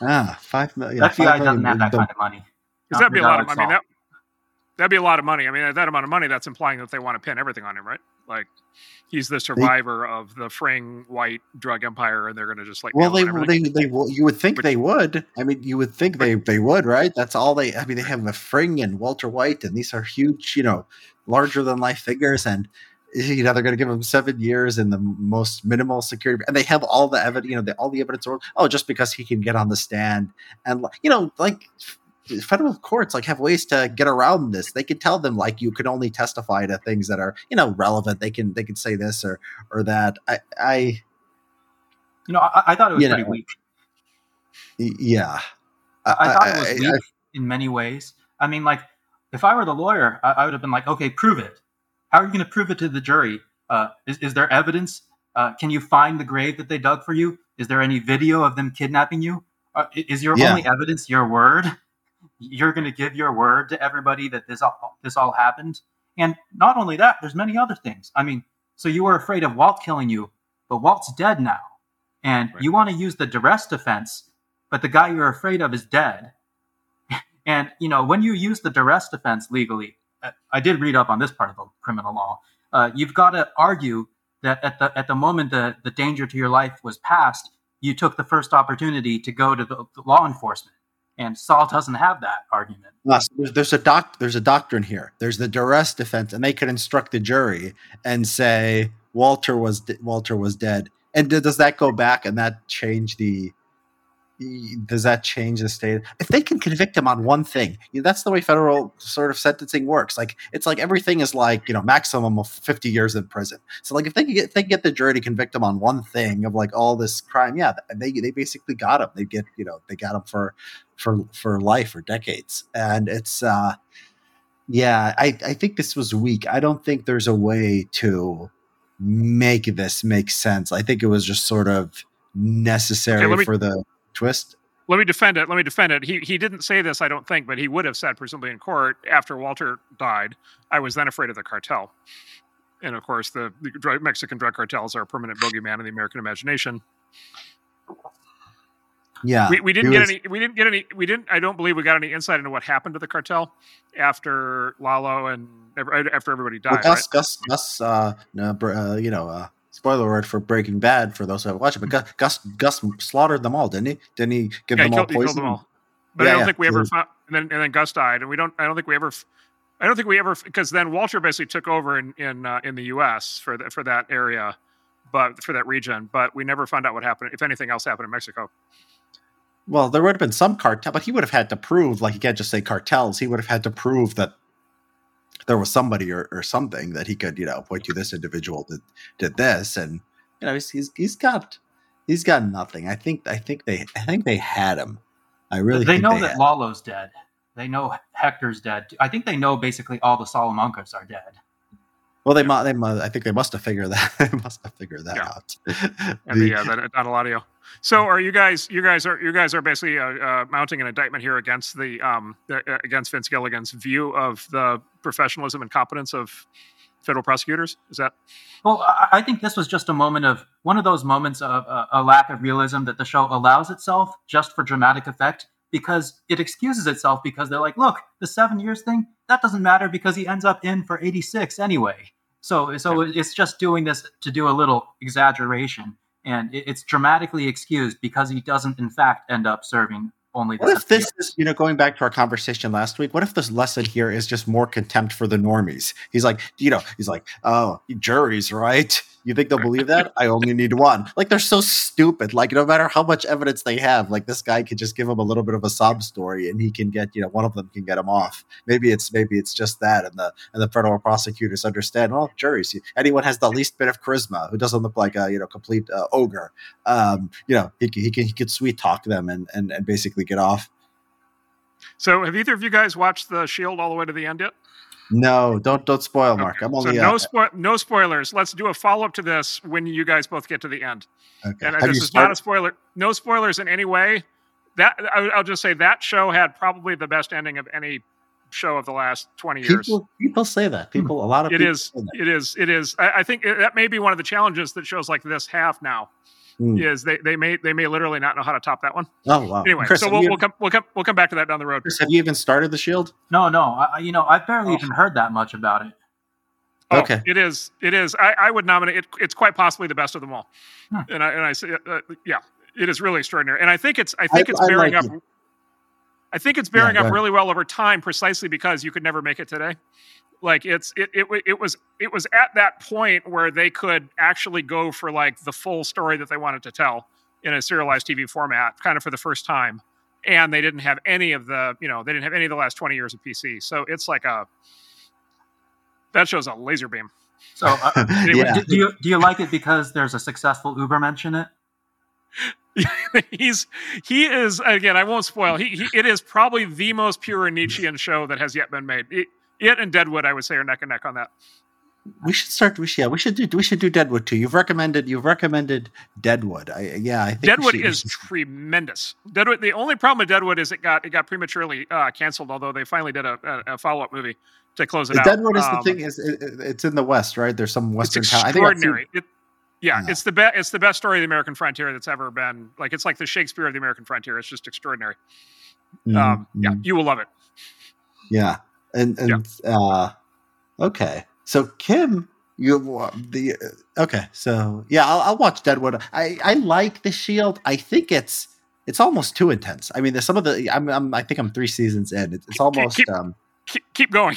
ah five million that five FBI doesn't have that kind of money. Because that'd be a lot of. I mean, that that'd be a lot of money. I mean, at that amount of money, that's implying that they want to pin everything on him, right? Like he's the survivor of the Fring White drug empire, and they're going to just like Well, nail they, on they, they, will- you would think Which- they would. I mean, you would think they, they would, right? That's all they. I mean, they have the Fring and Walter White, and these are huge, you know, larger than life figures, and you know they're going to give him seven years in the most minimal security, and they have all the evidence, you know, the, all the evidence. Oh, just because he can get on the stand, and you know, like federal courts like have ways to get around this they can tell them like you can only testify to things that are you know relevant they can they can say this or or that i i You know, I, I thought it was pretty know, weak. yeah I, I thought it was weak in many ways. I mean, like, if I were the lawyer, I, I would have been like, okay, prove it. How are you going to prove it to the jury? Uh, is, is there evidence? Uh, can you find the grave that they dug for you? Is there any video of them kidnapping you? Uh, is your Yeah. only evidence your word? You're going to give your word to everybody that this all, this all happened. And not only that, there's many other things. I mean, so you were afraid of Walt killing you, but Walt's dead now. and Right. you want to use the duress defense, but the guy you're afraid of is dead. <laughs> and you know when you use the duress defense legally, I did read up on this part of the criminal law. Uh, you've got to argue that at the at the moment the the danger to your life was past, you took the first opportunity to go to the, the law enforcement. And Saul doesn't have that argument. Plus, there's, there's a doc there's a doctrine here. There's the duress defense, and they could instruct the jury and say Walter was Walter was dead. And does that go back and that change the? Does that change the state? If they can convict him on one thing, you know, that's the way federal sort of sentencing works. Like it's like everything is like you know maximum of fifty years in prison. So like if they can get if they can get the jury to convict him on one thing of like all this crime, yeah, they they basically got him. They get you know they got him for for for life or decades and it's uh yeah i i think this was weak i don't think there's a way to make this make sense i think it was just sort of necessary Okay, me- for the twist let me defend it. Let me defend it. He he didn't say this, I don't think, but he would have said presumably in court after Walter died. I was then afraid of the cartel, and of course the, the drug, Mexican drug cartels are a permanent bogeyman in the American imagination. yeah we, we didn't he get was- any. We didn't get any. We didn't. I don't believe we got any insight into what happened to the cartel after Lalo and after everybody well, died. gus gus gus uh, uh you know uh spoiler alert for breaking bad for those who haven't watched it but gus gus, gus slaughtered them all didn't he didn't he give? Yeah, them he all killed, he killed poison them all. But Yeah, I don't yeah. think we ever found. And then, and then Gus died, and we don't. I don't think we ever. I don't think we ever because then Walter basically took over in in uh, in the U.S. for that for that area, but for that region. But we never found out what happened. If anything else happened in Mexico. Well, there would have been some cartel, but he would have had to prove, like, he can't just say cartels. He would have had to prove that there was somebody or, or something that he could, you know, point to this individual that did this, and you know, he's he's, he's got he's got nothing. I think I think they I think they had him. I really they think know they that had- Lalo's dead. They know Hector's dead. I think they know basically all the Salamancas are dead. Well, they must. They must. I think they must have figured that. <laughs> they must have figured that Yeah. out. and the, The- uh, that Don Eladio. So are you guys? You guys are you guys are basically uh, uh, mounting an indictment here against the um the, uh, against Vince Gilligan's view of the professionalism and competence of federal prosecutors. Is that Well, I, I think this was just a moment of one of those moments of uh, a lack of realism that the show allows itself just for dramatic effect because it excuses itself because they're like, look, the seven years thing that doesn't matter because he ends up in for eighty six anyway. So, so it's just doing this to do a little exaggeration, and it's dramatically excused because he doesn't, in fact, end up serving only. What if this is, you know, going back to our conversation last week, what if this lesson here is just more contempt for the normies? He's like, you know, he's like, oh, juries, right? You think they'll believe that? I only need one. Like they're so stupid. Like no matter how much evidence they have, like this guy could just give them a little bit of a sob story, and he can get, you know, one of them can get him off. Maybe it's maybe it's just that, and the and the federal prosecutors understand. Well, juries, anyone has the least bit of charisma who doesn't look like a you know complete uh, ogre, um, you know, he, can- he can he could sweet talk them and and and basically get off. so? Have either of you guys watched the Shield all the way to the end yet? No, don't don't spoil, Mark. I'm so only. no uh, spo- no spoilers. Let's do a follow up to this when you guys both get to the end. okay. And uh, Have this is not a spoiler. No spoilers in any way. That I, I'll just say that show had probably the best ending of any show of the last twenty years. People, people say that. People, a lot of It people is. say that. It is. It is. I, I think it- that may be one of the challenges that shows like this have now. Hmm. Is they, they may they may literally not know how to top that one. Oh wow. Anyway, Chris, so we'll, we'll come we'll come we'll come back to that down the road. Chris, have you even started the Shield? No, no, I, I- you know, I've barely Oh. even heard that much about it. Oh, Okay. It is. It is. I, I would nominate it. It's quite possibly the best of them all. Hmm. And I and I say, uh, yeah, it is really extraordinary. And I think it's I think I- it's I bearing like up. I think it's bearing go up ahead. really well over time, precisely because you could never make it today. Like it's it, it it was it was at that point where they could actually go for like the full story that they wanted to tell in a serialized TV format, kind of for the first time. And they didn't have any of the you know they didn't have any of the last twenty years of PC. So it's like a that shows a laser beam. So, uh, <laughs> yeah. do, do you do you like it because there's a successful Ubermensch in it? <laughs> he's he is again i won't spoil he, he it is probably the most pure nietzschean show that has yet been made it, it and deadwood i would say are neck and neck on that We should start. We should, yeah, we should do. We should do Deadwood too. You've recommended. You've recommended Deadwood. I, yeah, I think deadwood should- is <laughs> tremendous deadwood the only problem with deadwood is it got it got prematurely uh canceled although they finally did a, a, a follow-up movie to close it out Deadwood is the Um, thing. Is it, it- it's in the West, right? There's some it's Western town. I think extraordinary it, Yeah, Yeah. it's the best. It's the best story of the American frontier that's ever been. Like it's like the Shakespeare of the American frontier. It's just extraordinary. Um, yeah, you will love it. Yeah, and and uh, okay. So Kim, you the okay. So yeah, I'll, I'll watch Deadwood. I I like the Shield. I think it's it's almost too intense. I mean, there's some of the. I'm, I'm I think I'm three seasons in. It's, it's almost keep- um. Keep, keep going.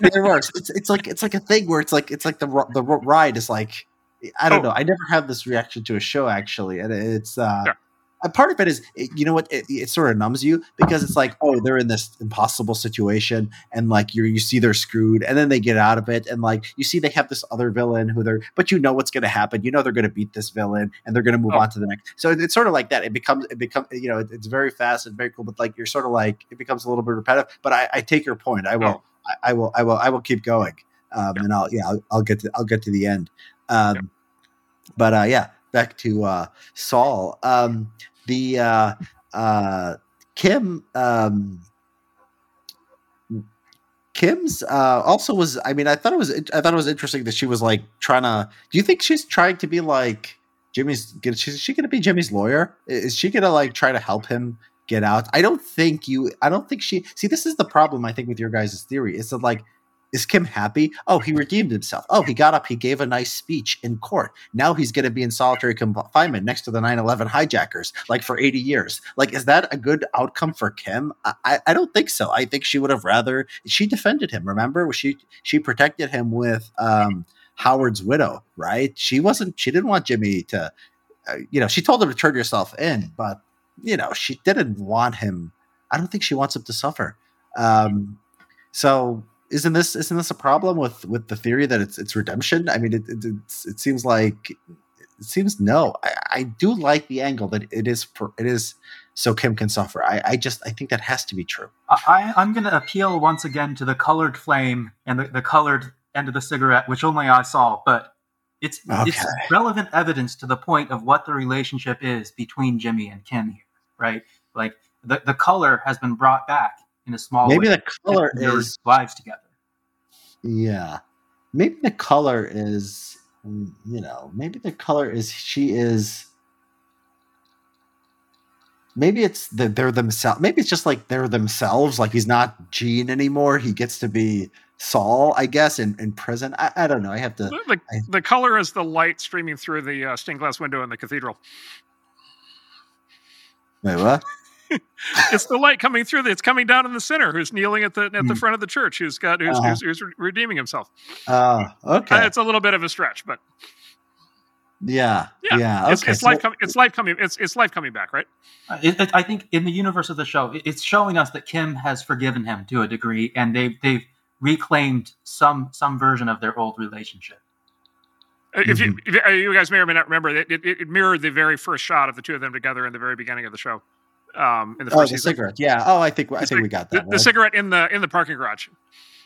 It works. It's it's like it's like a thing where it's like it's like the the ride is like I don't Oh. know. I never have this reaction to a show actually, and it's uh. Yeah. A part of it is, it- you know what? It, it sort of numbs you because it's like, oh, they're in this impossible situation, and like you you see they're screwed, and then they get out of it, and like you see they have this other villain who they're, but you know what's going to happen. You know they're going to beat this villain, and they're going to move Oh. on to the next. So it- it's sort of like that. It becomes it becomes you know it- it's very fast and very cool, but like you're sort of like it becomes a little bit repetitive. But I, I take your point. I will Oh. I, I will I will I will keep going, um, Yeah. and I'll yeah I'll, I'll get to I'll get to the end. Um, Yeah. But uh, yeah, back to uh, Saul. Um, the uh, uh, Kim. Um, Kim's uh, also was. I mean, I thought it was. I thought it was interesting that she was like trying to. Do you think she's trying to be like Jimmy's? Is she, going to be Jimmy's lawyer? Is she going to like try to help him get out? I don't think you. I don't think she. See, this is the problem. I think with your guys' theory is that like. Is Kim happy? Oh, he redeemed himself. Oh, he got up. He gave a nice speech in court. Now he's going to be in solitary confinement next to the 9 11 hijackers, like for 80 years. Like, is that a good outcome for Kim? I, I, don't think so. I think she would have rather. She defended him. Remember, she she protected him with um, Howard's widow, right? She wasn't. She didn't want Jimmy to. Uh, you know, she told him to turn yourself in, but you know, she didn't want him. I don't think she wants him to suffer. Um, so isn't this isn't this a problem with with the theory that it's it's redemption? I mean, it it, it's, it seems like it seems no. I, I do like the angle that it is for, it is so Kim can suffer. I, I just I think that has to be true. I, I'm going to appeal once again to the colored flame and the, the colored end of the cigarette, which only I saw, but it's it's relevant evidence to the point of what the relationship is between Jimmy and Kim here, right? Like the, the color has been brought back in a small Maybe way. the color and is lives together. yeah. Maybe the color is you know maybe the color is she is. Maybe it's that they're themselves. Maybe it's just like they're themselves. Like he's not Gene anymore. He gets to be Saul, I guess, in, in prison. I, I don't know. I have to. The, the, the color is the light streaming through the uh, stained glass window in the cathedral. Wait, what? <laughs> It's the light coming through. It's coming down in the center. Who's kneeling at the at the Hmm. front of the church? Who's got who's, Uh-huh. who's, who's re- redeeming himself? Oh, okay. Uh, it's a little bit of a stretch, but yeah, yeah, yeah. it's, okay. it's so- life coming. It's life coming. It's it's life coming back, right? Uh, It, it, I think in the universe of the show, it- it's showing us that Kim has forgiven him to a degree, and they've they've reclaimed some some version of their old relationship. Uh, If you Mm-hmm. if you, uh, you guys may or may not remember, it, it, it mirrored the very first shot of the two of them together in the very beginning of the show. Um, in the oh, first the season, cigarette. Yeah. Oh, I think I The think we got the, that. the right? cigarette in the in the parking garage.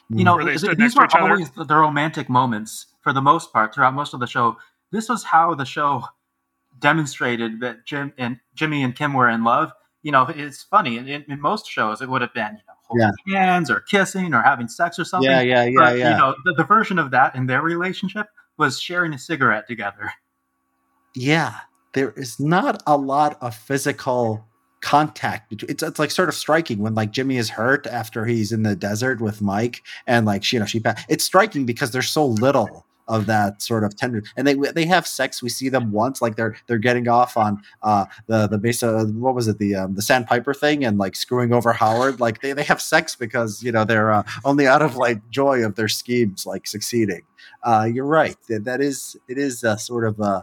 You know, they stood these next to were each other. always the, the romantic moments for the most part throughout most of the show. This was how the show demonstrated that Jim and Jimmy and Kim were in love. You know, it's funny in, in most shows it would have been you know holding hands or kissing or having sex or something. Yeah, yeah, yeah, but, yeah. You know, the, the version of that in their relationship was sharing a cigarette together. yeah. There is not a lot of physical contact it's, it's like sort of striking when like Jimmy is hurt after he's in the desert with Mike and like she, you know she it's striking because there's so little of that sort of tender and they they have sex we see them once like they're they're getting off on uh the the base of what was it the um the sandpiper thing and like screwing over Howard like they, they have sex because you know they're uh, only out of like joy of their schemes like succeeding. Uh you're right that, that is it is a sort of uh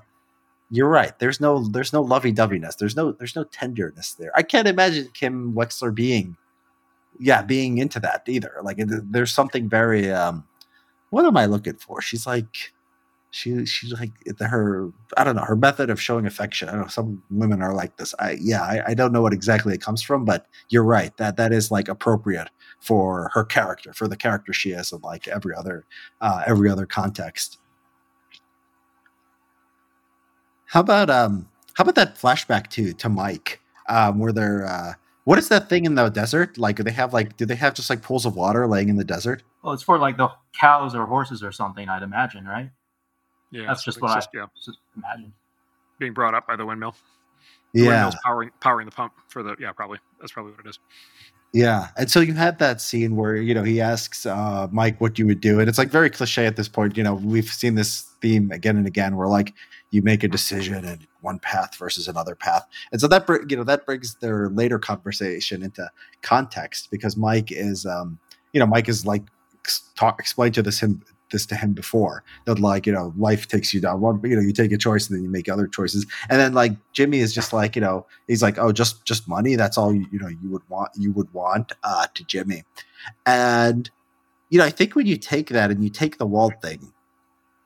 you're right. There's no there's no lovey-doveyness. There's no there's no tenderness there. I can't imagine Kim Wexler being yeah, being into that either. Like there's something very um what am I looking for? She's like she she's like her I don't know, her method of showing affection. I don't know, some women are like this. I yeah, I, I don't know what exactly it comes from, but you're right. That that is like appropriate for her character, for the character she is in like every other uh every other context. How about um how about that flashback to to Mike? Um where they're uh what is that thing in the desert? Like do they have like do they have just like pools of water laying in the desert? Well, it's for like the cows or horses or something, I'd imagine, right? Yeah, That's just it's what I just, yeah, just imagine. being brought up by the windmill. The Yeah, windmill's powering powering the pump for the yeah, probably that's probably what it is. yeah. And so you had that scene where you know he asks uh, Mike what you would do, and it's like very cliche at this point. You know, we've seen this theme again and again, where like you make a decision and one path versus another path, and so that you know that brings their later conversation into context because Mike is, um, you know, Mike is like talk explained to this him this to him before that like you know life takes you down. One you know you take a choice and then you make other choices. And then like jimmy is just like you know he's like oh just just money. That's all you, you know you would want you would want uh to jimmy. And you know i think when you take that and you take the walt thing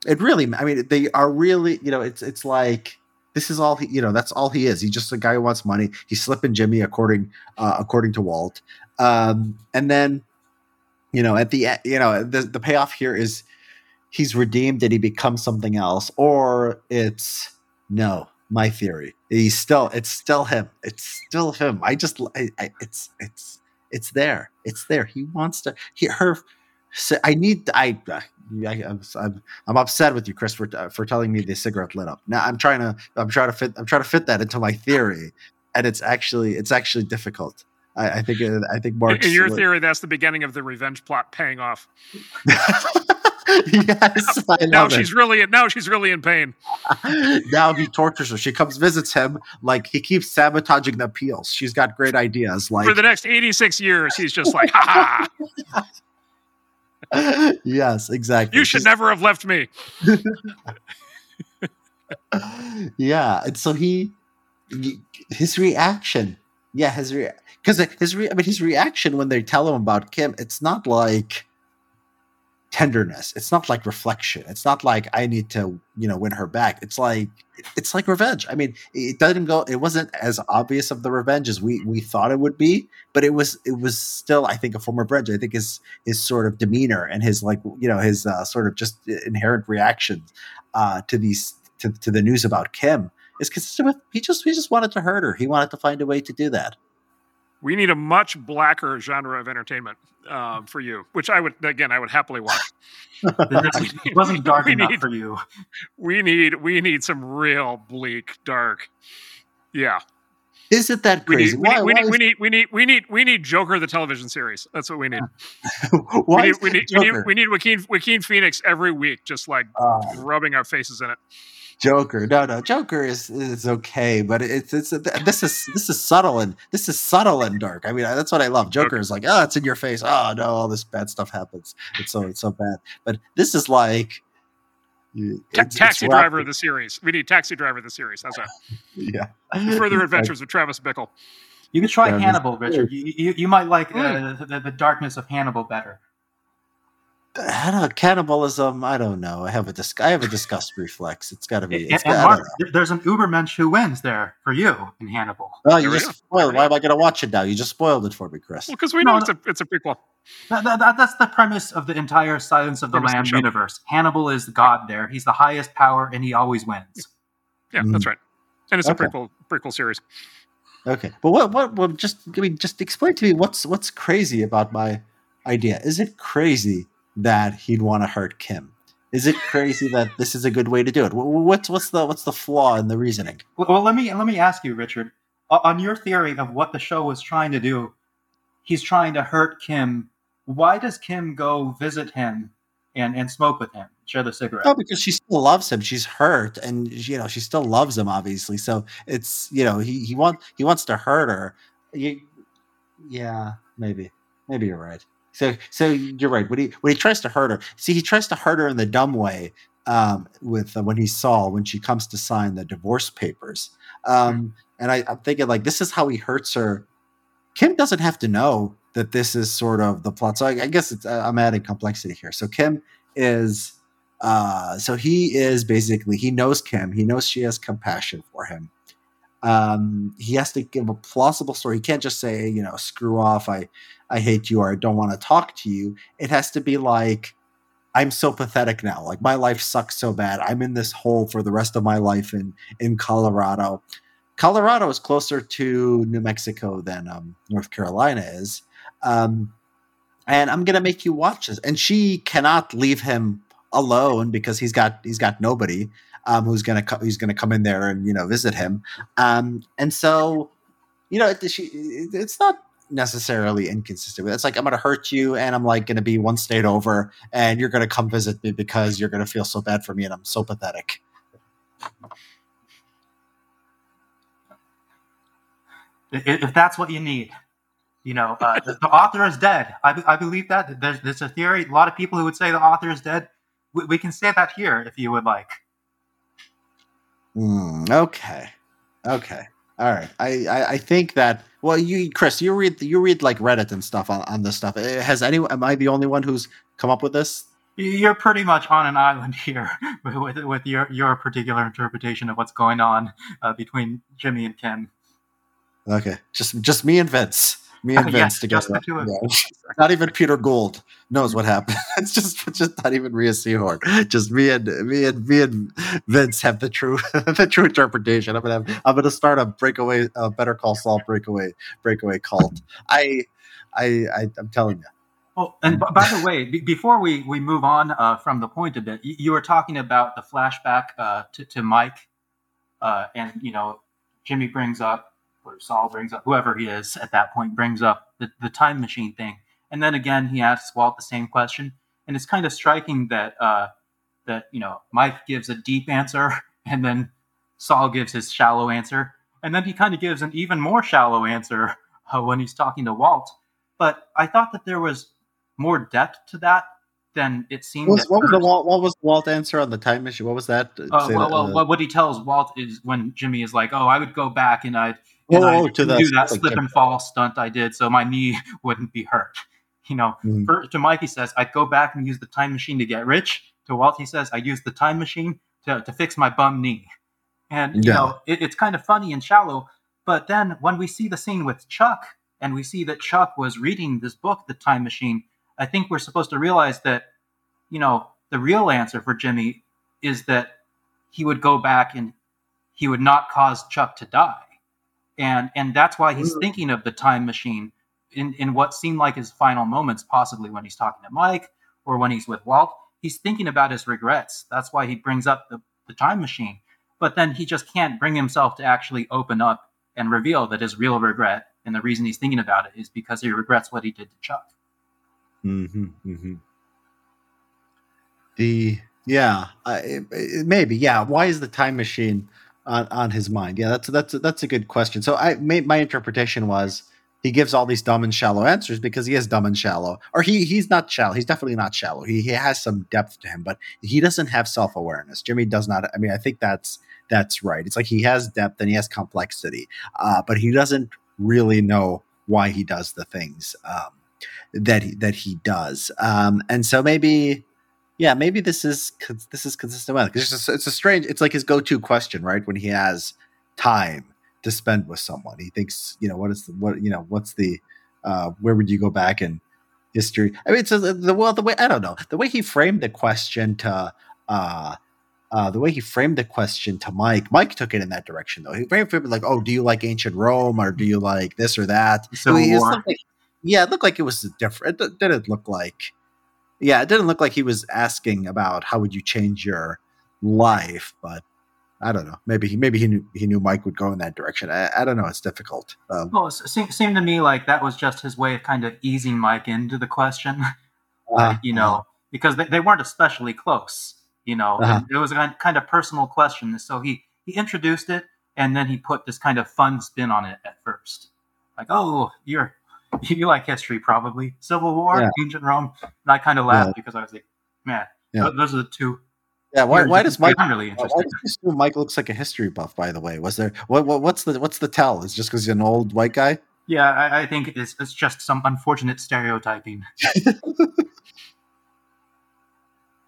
it really i mean they are really you know it's it's like this is all he you know that's all he is. He's just a guy who wants money. He's slipping jimmy according uh according to walt. Um and then you know at the you know the, the payoff here is he's redeemed and he becomes something else or it's no my theory. He's still it's still him. It's still him. I just I, I, it's it's it's there. It's there. He wants to he her so i need i I, I'm, I'm, I'm upset with you, Chris, for, uh, for telling me the cigarette lit up. Now I'm trying to I'm trying to fit I'm trying to fit that into my theory, and it's actually it's actually difficult. I, I think I think Mark's In your theory, that's the beginning of the revenge plot paying off. <laughs> yes, <laughs> Now she's really now she's really in pain. <laughs> now he tortures her. She comes visits him. Like he keeps sabotaging the appeals. She's got great ideas. Like For the next 86 years, he's just like, ha ha, yes, exactly. you should never have left me. <laughs> yeah, and so he, his reaction. Yeah, his because his re- I mean his reaction when they tell him about Kim. It's not like tenderness. It's not like reflection. It's not like I need to you know win her back. It's like it's like revenge. I mean, it doesn't go. It wasn't as obvious of the revenge as we we thought it would be, but it was it was still I think a form of revenge. I think his his sort of demeanor and his like you know his uh, sort of just inherent reactions uh, to these to, to the news about Kim is consistent with he just he just wanted to hurt her. He wanted to find a way to do that. We need a much blacker genre of entertainment um, for you, which I would again I would happily watch. It wasn't <laughs> dark We enough need- for you. We need we need some real bleak, dark. Yeah, Is it that we crazy? need we, why, need, we, why need, we need we need we need we need Joker the television series. That's what we need. <laughs> is- We need we need, we need Joker? we need Joaquin Joaquin Phoenix every week, just like Uh, rubbing our faces in it. Joker. No, no, Joker is is okay, but it's it's this is this is subtle and this is subtle and dark. I mean, that's what I love. Joker is like, oh, it's in your face. Oh no, all this bad stuff happens. It's so it's so bad. But this is like, you- Ta- it's- it's taxi wrapped- driver of the series. We need taxi driver of the series. That's right. <laughs> Yeah. Further <laughs> adventures of Travis Bickle. You could try Yeah, this- Hannibal, Richard. You, you, you might like uh, the, the darkness of Hannibal better. I don't know, cannibalism. I don't know. I have a dis- I have a disgust reflex. It's got to be. And, It's and got, I Mark, don't know. there- there's an Ubermensch who wins there for you in Hannibal. Oh, you There just spoiled. Why am I going to watch it now? You just spoiled it for me, Chris. Well, because we No, know no. it's a it's a prequel. That, that, that- that's the premise of the entire Silence of the Premise of Lamb show. universe. Hannibal is the god there. He's the highest power, and he always wins. Yeah, Mm. that's right. And it's Okay. a prequel prequel series. Okay, but what what what just I mean, just explain to me what's what's crazy about my idea. Is it crazy that he'd want to hurt Kim? Is it crazy that this is a good way to do it? Wh- wh- What's what's the what's the flaw in the reasoning? Well, let me let me ask you, Richard. On your theory of what the show was trying to do, he's trying to hurt Kim. Why does Kim go visit him and, and smoke with him, share the cigarette? Oh, because she still loves him. She's hurt, and you know she still loves him, obviously. So it's you know he he want he wants to hurt her. You, yeah, maybe maybe you're right. So so you're right. When he when he tries to hurt her, see he tries to hurt her in the dumb way. Um, with uh, when he saw when she comes to sign the divorce papers, um, and I, I'm thinking like this is how he hurts her. Kim doesn't have to know that this is sort of the plot. So I, I guess it's, uh, I'm adding complexity here. So Kim is uh, so he is basically he knows Kim. He knows she has compassion for him. Um, he has to give a plausible story. He can't just say, you know, screw off. I I hate you or I don't want to talk to you. It has to be like I'm so pathetic now. Like my life sucks so bad. I'm in this hole for the rest of my life in in Colorado. Colorado is closer to New Mexico than um, North Carolina is. Um, and I'm gonna make you watch this. And she cannot leave him alone because he's got he's got nobody um, who's gonna co- who's gonna come in there and you know visit him. Um, and so, you know, she, it's not necessarily inconsistent with. It's like I'm gonna hurt you, and I'm like gonna be one state over, and you're gonna come visit me because you're gonna feel so bad for me, and I'm so pathetic. If, that's what you need, you know, uh, the, the, author is dead. I, I believe that. There's, there's a theory. A lot of people who would say the author is dead. We, we can say that here if you would like. Mm, okay. Okay. All right. I, I, I think that well you Chris, you read you read like Reddit and stuff on, on this stuff. Eh, has anyone am I the only one who's come up with this? You're pretty much on an island here <laughs> with with your your particular interpretation of what's going on uh, between Jimmy and Kim. Okay. Just just me and Vince. Me <laughs> and Vince yes, together. Yeah. <laughs> Not even Peter Gould knows what happened. <laughs> it's just just not even Rhea Seehorn. Just me and me and me and Vince have the true the true interpretation. I'm gonna have, I'm gonna start a breakaway a Better Call Saul breakaway breakaway cult. I I, I am telling you. Oh, and by the way, b- before we, we move on uh, from the point a bit, you, you were talking about the flashback uh, to, to Mike, uh, and you know, Jimmy brings up Saul brings up, whoever he is at that point, brings up the, the time machine thing. And then again, he asks Walt the same question. And it's kind of striking that, uh, that, you know, Mike gives a deep answer <laughs> and then Saul gives his shallow answer. And then he kind of gives an even more shallow answer <laughs> uh, when he's talking to Walt. But I thought that there was more depth to that than it seemed. What was, what was the Walt? What was Walt answer on the time machine? What was that? Uh, well, that, well, uh, what he tells Walt is when Jimmy is like, "Oh, I would go back and I'd oh, I to do that slip and fall stunt I did, so my knee <laughs> wouldn't be hurt." You know, mm-hmm. for, to Mike he says, "I'd go back and use the time machine to get rich." To Walt he says, "I use the time machine to, to fix my bum knee." And you yeah. know, it, it's kind of funny and shallow. But then when we see the scene with Chuck, and we see that Chuck was reading this book, The Time Machine, I think we're supposed to realize that, you know, the real answer for Jimmy is that he would go back and he would not cause Chuck to die. And and that's why he's mm. thinking of the time machine in, in what seemed like his final moments, possibly when he's talking to Mike or when he's with Walt. He's thinking about his regrets. That's why he brings up the, the time machine. But then he just can't bring himself to actually open up and reveal that his real regret and the reason he's thinking about it is because he regrets what he did to Chuck. Mm-hmm, mm-hmm. The yeah, uh, it, it, maybe yeah. Why is the time machine on, on his mind? Yeah, that's that's that's a good question. So I my interpretation was he gives all these dumb and shallow answers because he is dumb and shallow, or he he's not shallow. He's definitely not shallow. He he has some depth to him, but he doesn't have self awareness. Jimmy does not. I mean, I think that's that's right. It's like he has depth and he has complexity, uh, but he doesn't really know why he does the things. Um, that he, that he does. Um, and so maybe, yeah, maybe this is this is consistent with it. It's, it's a strange. It's like his go-to question, right? When he has time to spend with someone, he thinks, you know, what is the, what you know, what's the uh, where would you go back in history? I mean, it's a, the well, the way I don't know the way he framed the question to. Uh, uh, the way he framed the question to Mike, Mike took it in that direction though. He framed it like, "Oh, do you like ancient Rome, or do you like this or that?" So I mean, like, yeah, it looked like it was different. It didn't look like, yeah, it didn't look like he was asking about how would you change your life, but I don't know. Maybe he maybe he knew he knew Mike would go in that direction. I, I don't know. It's difficult. Um, well, it seemed, to me like that was just his way of kind of easing Mike into the question. <laughs> uh, you know, uh, because they, they weren't especially close. You know, uh-huh. it, it was a kind of personal question. So he he introduced it, and then he put this kind of fun spin on it at first, like, "Oh, you're <laughs> you like history probably. Civil War, yeah. ancient Rome. And I kind of laughed yeah. because I was like, man, yeah. those are the two. Yeah, why, why does Mike? Really why does Mike looks like a history buff? By the way, was there what, what what's the what's the tell? Is just because he's an old white guy? Yeah, I, I think it's it's just some unfortunate stereotyping.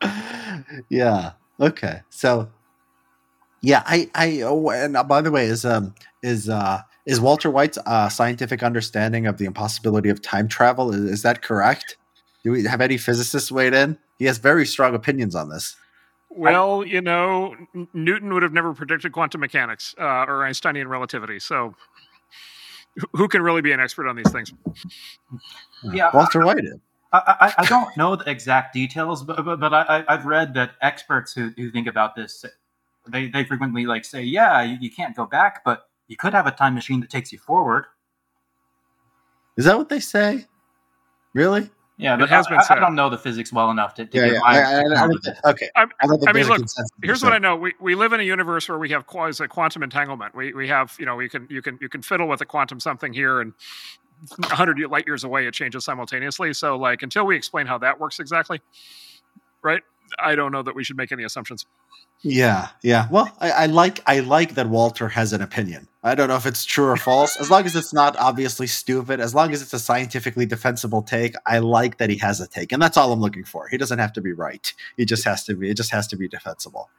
<laughs> yeah. Okay. So, yeah, I I oh, and uh, by the way, is um is uh is Walter White's uh, scientific understanding of the impossibility of time travel is, is, that correct? Do we have any physicists weighed in? He has very strong opinions on this. Well, you know, Newton would have never predicted quantum mechanics uh, or Einsteinian relativity. So, who can really be an expert on these things? Yeah, Walter White. I, I, I don't know the exact details, but but, but I, I've read that experts who, who think about this they, they frequently like say, yeah, you, you can't go back, but you could have a time machine that takes you forward. Is that what they say? Really? Yeah, It has I, been I- I don't know the physics well enough to, to Yeah, yeah. my I, I, I, account don't of it. think- okay. I'm- I don't think I mean, look, Here's what I know: we, we live in a universe where we have quasi quantum entanglement. We we have you know we can you can you can fiddle with a quantum something here and 100 light years away it changes simultaneously. So like until we explain how that works exactly, right? I don't know that we should make any assumptions. Yeah, yeah. Well, I, I like I like that Walter has an opinion. I don't know if it's true or false. As long as it's not obviously stupid, as long as it's a scientifically defensible take, I like that he has a take, and that's all I'm looking for. He doesn't have to be right. He just has to be. It just has to be defensible.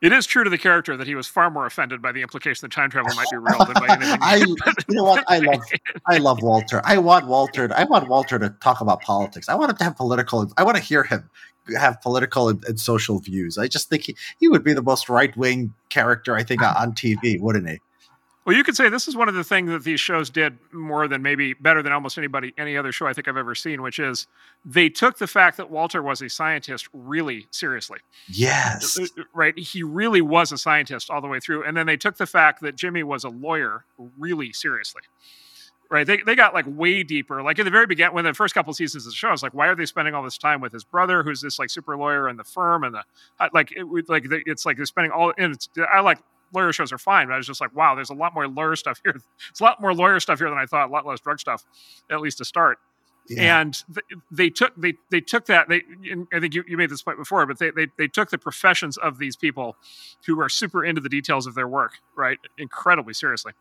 It is true to the character that he was far more offended by the implication that time travel might be real than by anything. <laughs> I, you know what? I love I <laughs> love Walter. I want Walter. I want Walter to talk about politics. I want him to have political. I want to hear him have political and, and social views. I just think he, he would be the most right wing character I think <laughs> on TV, wouldn't he? Well, you could say this is one of the things that these shows did more than maybe better than almost anybody, any other show I think I've ever seen, which is they took the fact that Walter was a scientist really seriously. Yes. Uh, Right? He really was a scientist all the way through. And then they took the fact that Jimmy was a lawyer really seriously. Right? They, they got like way deeper. Like in the very beginning, when the first couple seasons of the show, I was like, why are they spending all this time with his brother, who's this like super lawyer in the firm, and the like it, like it's like they're spending all. And it's I like lawyer shows are fine, but I was just like, wow, there's a lot more lawyer stuff here. <laughs> It's a lot more lawyer stuff here than I thought. A lot less drug stuff, at least to start Yeah. and th- they took they they took that they i think you, you made this point before but they, they they took the professions of these people who are super into the details of their work right incredibly seriously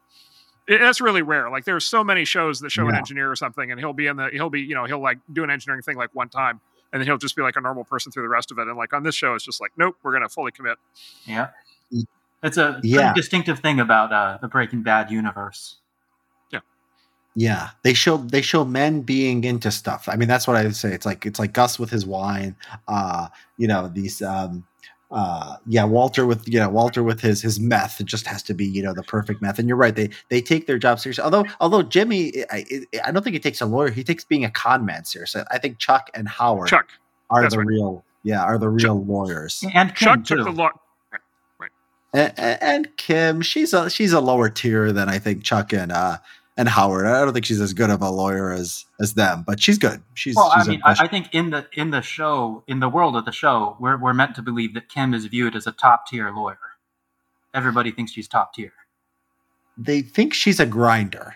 It- that's really rare like there's so many shows that show an engineer or something and he'll be in the he'll be you know he'll like do an engineering thing like one time and then he'll just be like a normal person through the rest of it and like on this show it's just like nope we're gonna fully commit Yeah. Y- It's a Yeah. distinctive thing about uh, the Breaking Bad universe. Yeah, yeah. they show they show men being into stuff. I mean, that's what I would say. It's like it's like Gus with his wine. Uh, you know these. Um, uh, yeah, Walter with you know Walter with his his meth. It just has to be you know the perfect meth. And you're right. They they take their job seriously. Although although Jimmy, I, I I don't think he takes a lawyer. He takes being a con man seriously. I think Chuck and Howard chuck are that's the right. real yeah are the real lawyers. And chuck too. took the law And, and, Kim, she's a she's a lower tier than I think Chuck and uh and Howard. I don't think she's as good of a lawyer as as them, but she's good. She's well, I she's a- mean, I, I think in the in the show, in the world of the show, we're we're meant to believe that Kim is viewed as a top tier lawyer. Everybody thinks she's top tier. they think she's a grinder.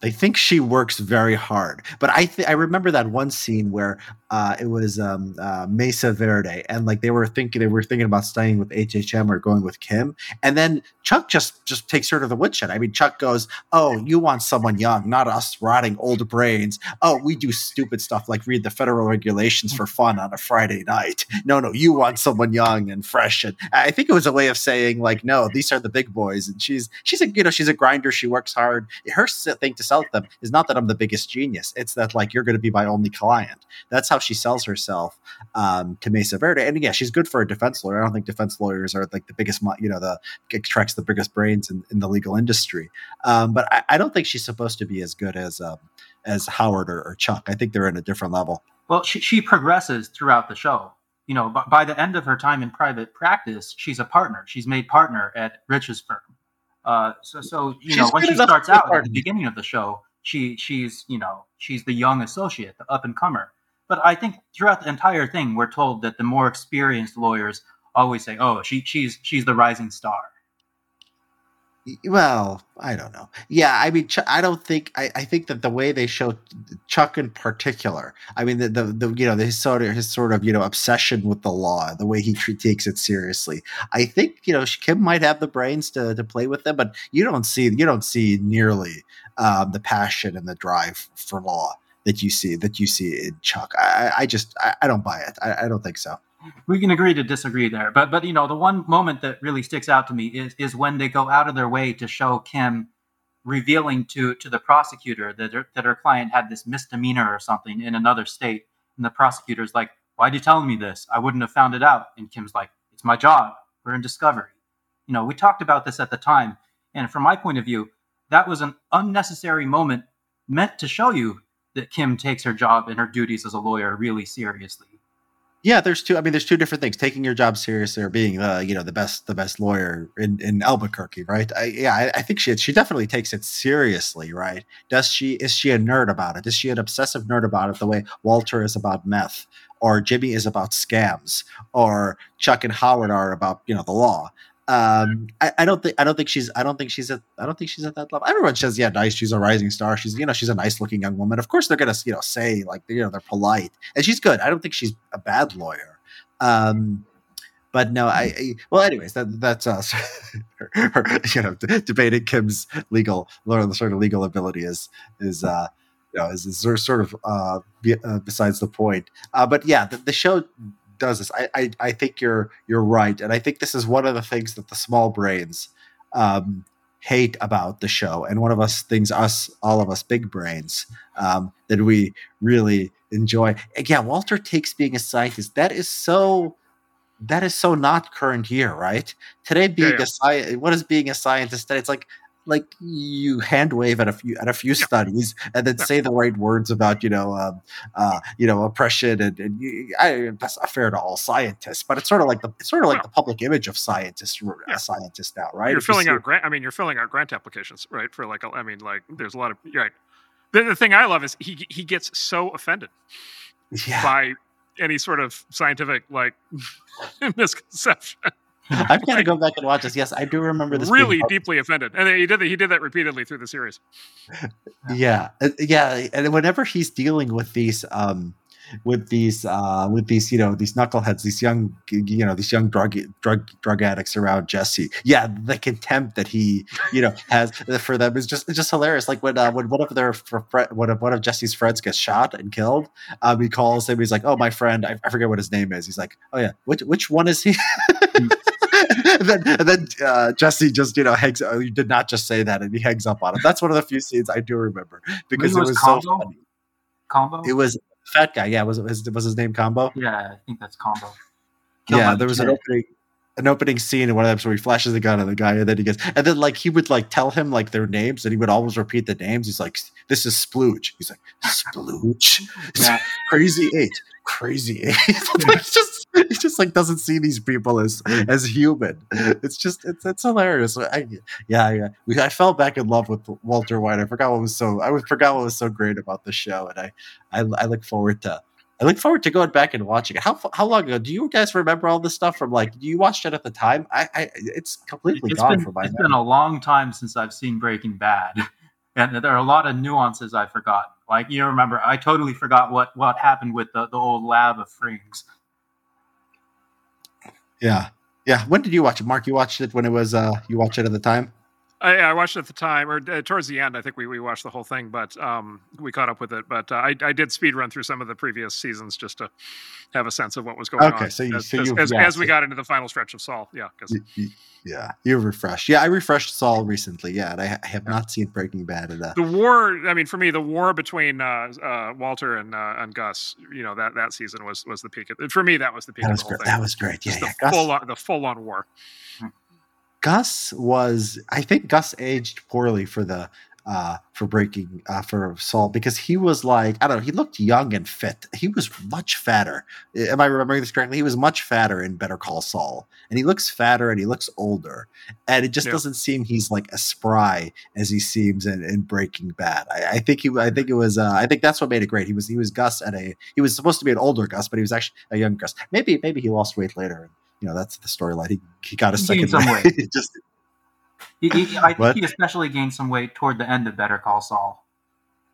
They think she works very hard. But I th- I remember that one scene where uh, it was um, uh, Mesa Verde, and like they were thinking they were thinking about staying with HHM or going with Kim, and then Chuck just just takes her to the woodshed. I mean, Chuck goes, "Oh, you want someone young, not us rotting old brains. Oh, we do stupid stuff like read the federal regulations for fun on a Friday night. No, no, you want someone young and fresh." And I think it was a way of saying like, "No, these are the big boys." And she's she's a you know she's a grinder. She works hard. Her thing to sell them is not that I'm the biggest genius. It's that like you're going to be my only client. That's how she sells herself um, to Mesa Verde. And yeah, she's good for a defense lawyer. I don't think defense lawyers are like the biggest, you know, the extracts the biggest brains in, in the legal industry. Um, but I, I don't think she's supposed to be as good as um, as Howard or, or Chuck. I think they're in a different level. Well, she, she progresses throughout the show. You know, by, by the end of her time in private practice, she's a partner. She's made partner at Rich's firm. Uh, so, so you She's know, when she starts to be a out at the beginning of the show, she she's you know she's the young associate, the up and comer. But I think throughout the entire thing, we're told that the more experienced lawyers always say, "Oh, she she's she's the rising star." Well, I don't know. Yeah, I mean, I don't think. I, I think that the way they show Chuck in particular, I mean, the, the the you know his sort of his sort of you know obsession with the law, the way he takes it seriously. I think you know Kim might have the brains to to play with them, but you don't see you don't see nearly um, the passion and the drive for law that you see that you see in Chuck. I, I- just I, I don't buy it. I, I don't think so. we can agree to disagree there but but you know the one moment that really sticks out to me is is when they go out of their way to show kim revealing to to the prosecutor that her, that her client had this misdemeanor or something in another state and the prosecutor's like why'd you tell me this i wouldn't have found it out and kim's like it's my job we're in discovery you know we talked about this at the time and from my point of view that was an unnecessary moment meant to show you that Kim takes her job and her duties as a lawyer really seriously. Yeah, there's two. I mean, there's two different things: taking your job seriously or being the you know the best the best lawyer in, in Albuquerque, right? I, yeah, I, I think she she definitely takes it seriously, right? Does she? Is she a nerd about it? Is she an obsessive nerd about it the way Walter is about meth, or Jimmy is about scams, or Chuck and Howard are about you know the law? Um, I, I, don't think I don't think she's I don't think she's at I don't think she's at that level. Everyone says, yeah, nice. She's a rising star. She's you know she's a nice looking young woman. Of course they're gonna you know say like you know they're polite and she's good. I don't think she's a bad lawyer. Um, but no, I, I well, anyways, that that's us. her, <laughs> her, you know, d- debating Kim's legal sort of legal ability is is uh you know is, is sort of uh, be, uh besides the point. Uh, but yeah, the, the show does this. I, I, I think you're you're right, and I think this is one of the things that the small brains um, hate about the show, and one of us things us all of us big brains um, that we really enjoy. Again, Walter takes being a scientist. That is so. That is so not current year, right? Today, being yeah, yeah. a scientist, what is being a scientist? That it's like like you hand wave at a few at a few yeah. <laughs> studies and then yeah. say the right words about you know um, uh, you know oppression and, and you, I, that's not fair to all scientists but it's sort of like the it's sort of like the public image of scientists yeah. a scientist now right you're if filling you out grant I mean you're filling out grant applications right for like I mean like there's a lot of right the, the thing I love is he he gets so offended by any sort of scientific like <laughs> misconception <laughs> I've got to go back and watch this. Yes, I do remember this. Really deeply offended, and he did that. He did that repeatedly through the series. <laughs> yeah, uh, yeah, and whenever he's dealing with these, um, with these, uh, with these, you know, these knuckleheads, these young, you know, these young drug drug drug addicts around Jesse. Yeah, the contempt that he, you know, <laughs> has for them is just just hilarious. Like when uh, when one of their one of one of Jesse's friends gets shot and killed, um, he calls him. He's like, "Oh, my friend, I, I forget what his name is." He's like, "Oh yeah, which which one is he?" And then, and then uh, Jesse just you know hangs. Oh, you did not just say that, and he hangs up on him. That's one of the few scenes I do remember because it was, Combo? so funny. Combo. It was fat guy. Yeah, was his was his name Combo? Yeah, I think that's Combo. Yeah, there was an opening an opening scene in one of them where he flashes the gun at the guy and then he gets and then like he would like tell him like their names and he would always repeat the names. He's like, This is Splooge. He's like, Splooge. <laughs> Yeah. Crazy eight. Crazy eight. <laughs> it's just he just like doesn't see these people as as human. It's just it's it's hilarious. I, yeah, yeah. We, I fell back in love with Walter White. I forgot what was so I forgot what was so great about the show, and I I, I look forward to I look forward to going back and watching it. How how long ago do you guys remember all this stuff from? Like, you watched it at the time? I, I it's completely it's gone been, from my. It's memory. been a long time since I've seen Breaking Bad, <laughs> and there are a lot of nuances I forgot. Like you remember, I totally forgot what what happened with the, the old lab of Frings. Yeah. Yeah. When did you watch it, Mark? You watched it when it was uh you watched it at the time? I, I watched it at the time, or uh, towards the end. I think we, we watched the whole thing, but um, we caught up with it. But uh, I, I did speed run through some of the previous seasons just to have a sense of what was going okay, on. Okay, so you, as, so as, as, yeah, as, we got into the final stretch of Saul, yeah, because yeah, you refreshed. Yeah, I refreshed Saul recently. Yeah, and I, I have not seen Breaking Bad. At, uh, the war. I mean, for me, the war between uh, uh, Walter and uh, and Gus. You know that that season was was the peak. Of, for me, that was the peak. That was of the great. That was great. Yeah, yeah. The full on, the full on war. Gus was, I think Gus aged poorly for the uh, for breaking uh, for Saul because he was like I don't know he looked young and fit. He was much fatter. Am I remembering this correctly? He was much fatter in Better Call Saul, and he looks fatter and he looks older, and it just yeah. doesn't seem he's like as spry as he seems in, in Breaking Bad. I, I, think he I think it was uh, I think that's what made it great. He was he was Gus at a he was supposed to be an older Gus, but he was actually a young Gus. Maybe maybe he lost weight later. You know that's the storyline. He he got a he second <laughs> weight. just he, he, I think he especially gained some weight toward the end of Better Call Saul.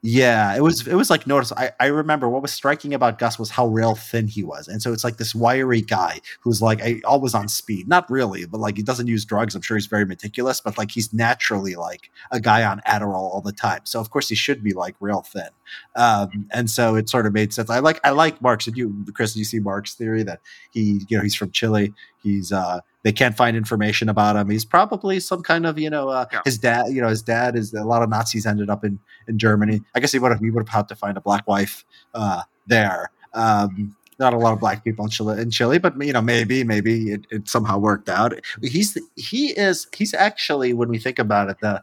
Yeah, it was it was like notice. I, I remember what was striking about Gus was how real thin he was, and so it's like this wiry guy who's like I, always on speed. Not really, but like he doesn't use drugs. I'm sure he's very meticulous, but like he's naturally like a guy on Adderall all the time. So of course he should be like real thin. Um, and so it sort of made sense. I like I like Mark's. Did you, Chris? Did you see Mark's theory that he you know he's from Chile. He's uh they can't find information about him. He's probably some kind of, you know, uh, yeah. his dad. You know, his dad is a lot of Nazis ended up in in Germany. I guess he would have he would have had to find a black wife uh, there. Um, not a lot of black people in Chile, in Chile, but you know, maybe, maybe it, it somehow worked out. He's he is he's actually when we think about it, the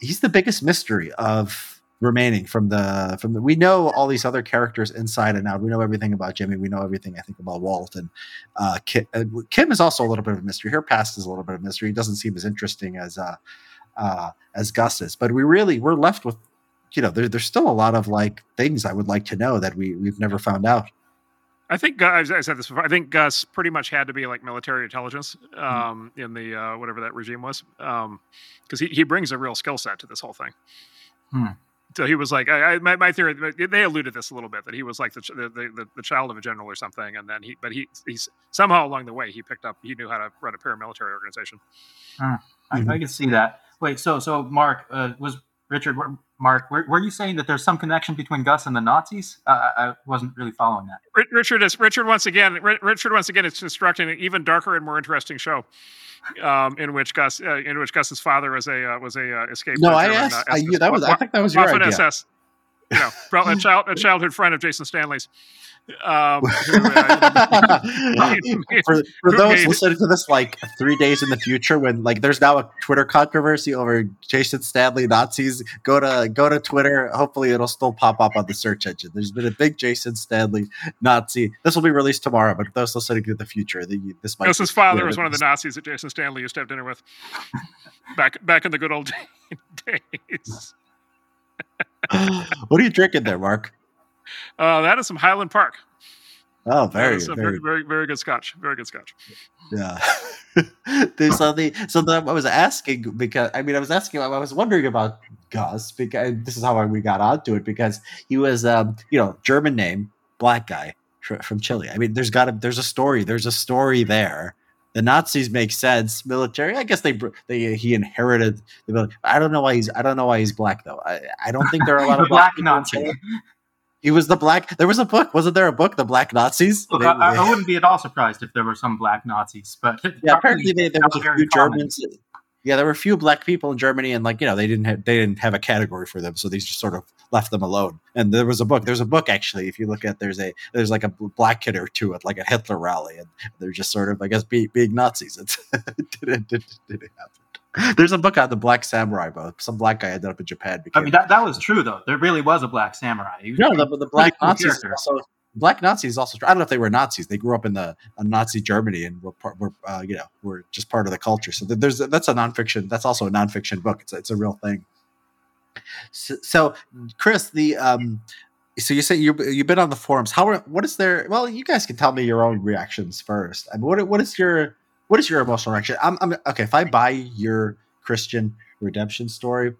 he's the biggest mystery of remaining from the from the we know all these other characters inside and out we know everything about jimmy we know everything i think about walt and uh, kim, uh, kim is also a little bit of a mystery her past is a little bit of a mystery it doesn't seem as interesting as uh, uh as gus is but we really we're left with you know there, there's still a lot of like things i would like to know that we we've never found out I think I said this before. I think Gus pretty much had to be like military intelligence hmm. um, mm. in the uh, whatever that regime was, because um, he he brings a real skill set to this whole thing. Hmm so he was like, I, I, my, my theory, they alluded this a little bit that he was like the, the, the, the, child of a general or something. And then he, but he, he's somehow along the way, he picked up, he knew how to run a paramilitary organization. Hmm. I, mm-hmm. I, can see that. Wait, so, so Marc, uh, was Richard, Marc, were, were, you saying that there's some connection between Gus and the Nazis? Uh, I wasn't really following that. Richard is, Richard once again, Richard once again is constructing an even darker and more interesting show um, in which Gus, uh, in which Gus's father was a uh, was a uh, escaped. No, I asked. Uh, I, that was. I think that was your idea. SS, you know, a, <laughs> child, a childhood friend of Jason Stanley's. Um, <laughs> for, for those made, listening to this like three days in the future, when like there's now a Twitter controversy over Jason Stanley Nazis, go to go to Twitter. Hopefully, it'll still pop up on the search engine. There's been a big Jason Stanley Nazi. This will be released tomorrow, but those listening to the future, the, this might. His father was one of the Nazis that Jason Stanley used to have dinner with back back in the good old <laughs> days. what are you drinking there, Marc? Uh, that is some Highland Park. Oh, very, very, very, very, very good scotch. Very good scotch. Yeah. <laughs> There's something. So then I was asking because I mean I was asking I was wondering about Gus because this is how we got onto it because he was um you know German name black guy from Chile. I mean there's got a there's a story there's a story there. The Nazis make sense. Military, I guess they they he inherited the. I don't know why he's I don't know why he's black though. I, I don't think there are a lot of <laughs> black, black Nazis. He was the black. There was a book. Wasn't there a book, The Black Nazis? Look, I, I, wouldn't be at all surprised if there were some black Nazis, but <laughs> yeah, apparently they, there was a few common. Germans. Yeah, there were a few black people in Germany, and like you know, they didn't have they didn't have a category for them, so they just sort of left them alone. And there was a book. There's a book actually. If you look at there's a there's like a black kid or two at like a Hitler rally, and they're just sort of I guess being, being Nazis. It's, it <laughs> didn't, didn't, didn't happen. <laughs> There's a book out, the Black Samurai, but some black guy ended up in Japan. I mean, that, that was <laughs> true though. There really was a black samurai. No, the, the black Nazis also. Black Nazis also. I don't know if they were Nazis. They grew up in the Nazi Germany and were, part, were uh, you know were just part of the culture. So there's that's a nonfiction. That's also a nonfiction book. It's a, it's a real thing. So, so Chris, the um, so you say you you've been on the forums. How are, what is there? Well, you guys can tell me your own reactions first. I mean, what what is your what is your emotional reaction? I'm, I'm okay. If I buy your Christian redemption story,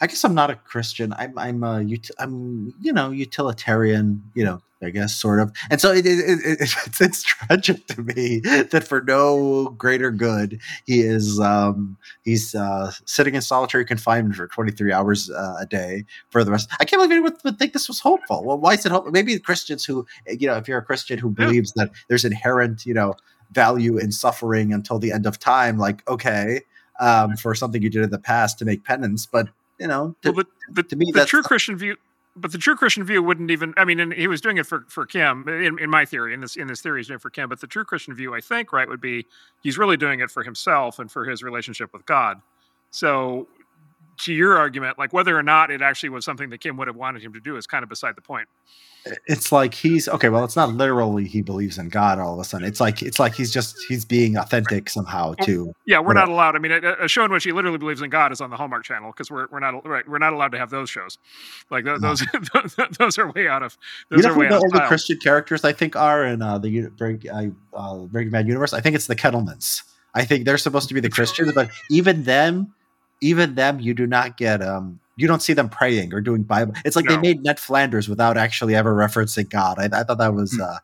I guess I'm not a Christian. I'm I'm a I'm you know utilitarian. You know, I guess sort of. And so it, it, it, it's, <laughs> it's tragic to me that for no greater good he is um, he's uh, sitting in solitary confinement for 23 hours uh, a day for the rest. I can't believe anyone would think this was hopeful. Well, why is it hopeful? Maybe Christians who you know, if you're a Christian who believes that there's inherent you know value in suffering until the end of time like okay um, for something you did in the past to make penance but you know to, well, the, to me the true christian view but the true christian view wouldn't even i mean and he was doing it for for kim in, in my theory in this in this theory he's doing it for kim but the true christian view i think right would be he's really doing it for himself and for his relationship with god. So to your argument like whether or not it actually was something that kim would have wanted him to do is kind of beside the point. It's like he's okay well it's not literally he believes in god all of a sudden. It's like it's like he's just he's being authentic somehow too yeah we're not allowed i mean a, a, show in which he literally believes in god is on the hallmark channel because we're, we're not right we're not allowed to have those shows. Like those no. those, <laughs> those are way out of those you know are way the only christian characters i think are in uh, the breaking uh, breaking bad universe. I think it's the kettlemans. I think they're supposed to be the christians but even them even them you do not get um you don't see them praying or doing Bible. It's like no. they made Ned Flanders without actually ever referencing God. I, I thought that was mm. uh,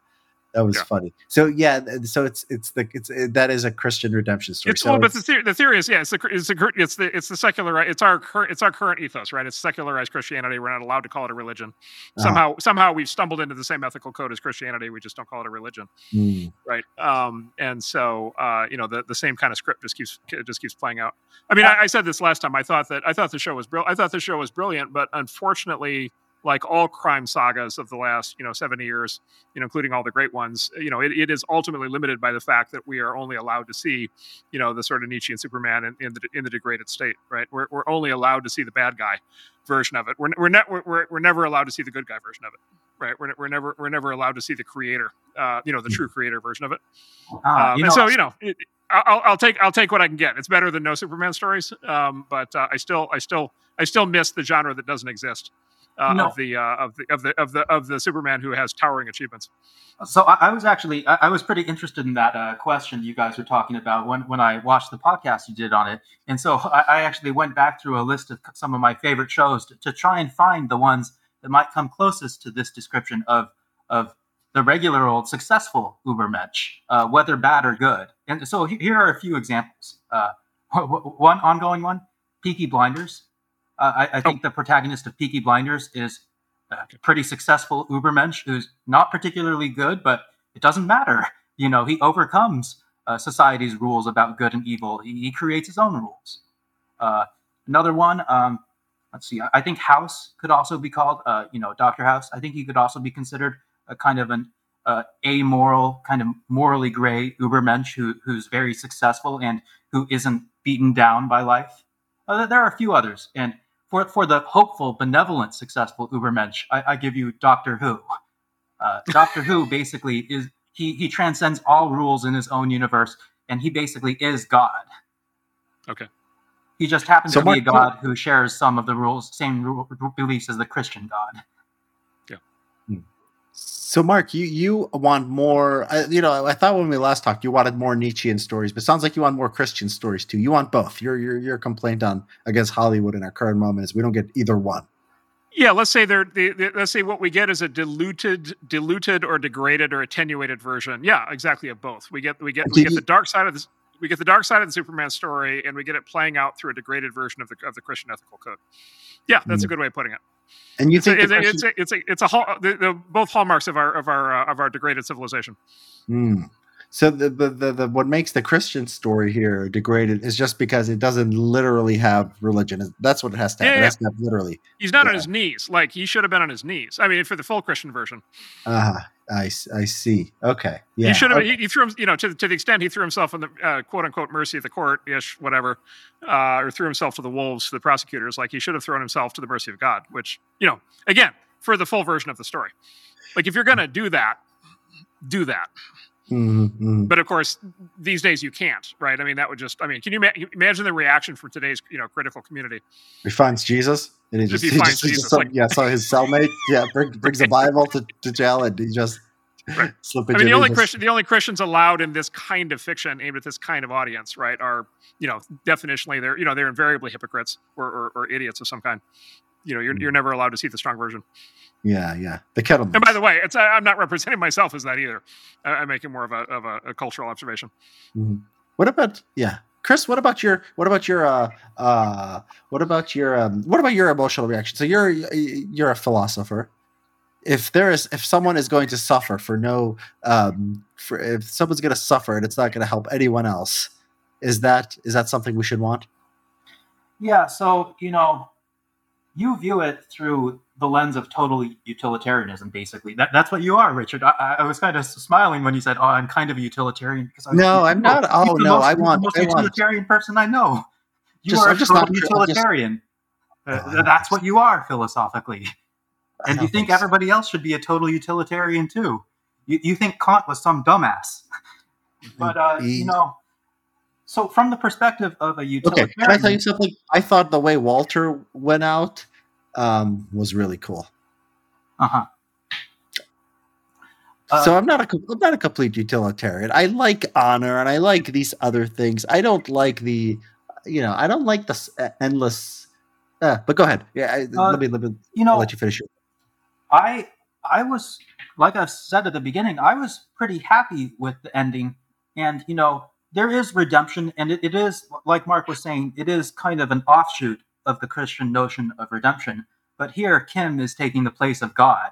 that was yeah. funny. So yeah, so it's it's the it's it, that is a Christian redemption story. It's, so well, but the theory, the theory is yeah, it's the it's the it's the it's the secular it's our current it's our current ethos, right? It's secularized Christianity. We're not allowed to call it a religion. Uh-huh. Somehow uh-huh. somehow we've stumbled into the same ethical code as Christianity. We just don't call it a religion, mm. right? Um, and so uh, you know the the same kind of script just keeps just keeps playing out. I mean, I, I said this last time. I thought that I thought the show was brilliant. I thought the show was brilliant, but unfortunately like all crime sagas of the last you know 70 years you know including all the great ones you know it, it is ultimately limited by the fact that we are only allowed to see you know the sort of nietzschean superman in, in the in the degraded state right? We're, we're only allowed to see the bad guy version of it. We're, we're, ne- we're, we're never allowed to see the good guy version of it right? We're, we're never we're never allowed to see the creator uh, you know the true creator version of it. Ah, um, you and so you know it, I'll, I'll take I'll take what I can get. It's better than no Superman stories, um, but uh, I still I still I still miss the genre that doesn't exist uh, No. of the uh, of the of the of the of the Superman who has towering achievements. So I, I was actually I, I was pretty interested in that uh, question you guys were talking about when when I watched the podcast you did on it, and so I, I actually went back through a list of some of my favorite shows to, to try and find the ones that might come closest to this description of of the regular old successful Ubermensch, uh, whether bad or good. And so here are a few examples. Uh, <laughs> one ongoing one, Peaky Blinders. Uh, I, I think the protagonist of Peaky Blinders is a pretty successful Ubermensch who's not particularly good, but it doesn't matter. <laughs> You know, he overcomes uh, society's rules about good and evil. He, he creates his own rules. Uh, another one, um, let's see. I, I think House could also be called, uh, you know, Doctor House. I think he could also be considered a kind of an uh, amoral, kind of morally gray Ubermensch who, who's very successful and who isn't beaten down by life. Uh, there are a few others, and for for the hopeful, benevolent, successful Ubermensch, I, I give you Doctor Who. Uh, Doctor Who <laughs> basically is he he transcends all rules in his own universe, and he basically is God. Okay. He just happens So to be a God who shares some of the rules, same ru- beliefs as the Christian God. So, Marc, you you want more? Uh, you know, I thought when we last talked, you wanted more Nietzschean stories, but sounds like you want more Christian stories too. You want both. Your your your complaint on against Hollywood in our current moment is we don't get either one. Yeah, let's say they're the, the, let's say what we get is a diluted, diluted or degraded or attenuated version. Yeah, exactly of both. We get we get we get the dark side of this. We get the dark side of the Superman story, and we get it playing out through a degraded version of the of the Christian ethical code. Yeah, that's a good way of putting it. And you It's a, think it's, the a, it's a it's a it's a hall, the, the, both hallmarks of our of our uh, of our degraded civilization. Hmm. So the, the the the what makes the Christian story here degraded is just because it doesn't literally have religion. That's what it has to have. Yeah, it yeah. has to have literally. He's not on his knees. Like he should have been on his knees. I mean, for the full Christian version, Ah, I s- I see. Okay. Yeah. he should have. Okay. He, he threw him. You know, to to the extent he threw himself on the uh, quote unquote mercy of the court ish, whatever, uh, or threw himself to the wolves, to the prosecutors. Like he should have thrown himself to the mercy of God. Which you know, again, for the full version of the story. Like if you're gonna do that, do that. Mhm, mhm. But of course, these days you can't, right? I mean, that would just. I mean, can you ma- imagine the reaction from today's you know critical community? He finds Jesus, and he just, he he finds just, just some- like- yeah, so his cellmate, yeah, bring, brings a Bible to, to jail, and he just Right. <laughs> slip I mean, the only. Christian, the only Christians allowed in this kind of fiction aimed at this kind of audience, right, are you know definitionally they're you know they're invariably hypocrites or, or, or idiots of some kind. You know, you're, you're never allowed to see the strong version. Yeah, yeah, the kettle. And by the way, it's I'm not representing myself as that either. I- I'm making more of a of a, a cultural observation. Mhm. What about yeah, Chris? What about your what about your uh uh what about your um what about your emotional reaction? So you're you're a philosopher. If there is if someone is going to suffer for no um for if someone's going to suffer and it's not going to help anyone else, is that is that something we should want? Yeah, so you know, you view it through the lens of total utilitarianism. Basically, that, that's what you are, Richard. I, I- was kind of smiling when you said, "Oh, I'm kind of a utilitarian." Because I was No, I'm not. "Oh, no, most, I you're the most I want- utilitarian person I know. You Just- are I'm a just not- I'm just- utilitarian. Uh, Oh, that's what you are philosophically. And you don't think so. everybody else should be a total utilitarian too. You, you think Kant was some dumbass. But uh, you know, so from the perspective of a utilitarian, Okay, can I tell you something? I thought the way Walter went out um, was really cool. Uh-huh. Uh, so I'm not a I'm not a complete utilitarian. I like honor and I like these other things. I don't like the, you know, I don't like the endless. Uh, but go ahead. Yeah, I, Uh, let me let me you I'll know, let you finish it. I I was like I said at the beginning, I was pretty happy with the ending, and you know there is redemption, and it, it is like Marc was saying, it is kind of an offshoot of the Christian notion of redemption. But here, Kim is taking the place of God.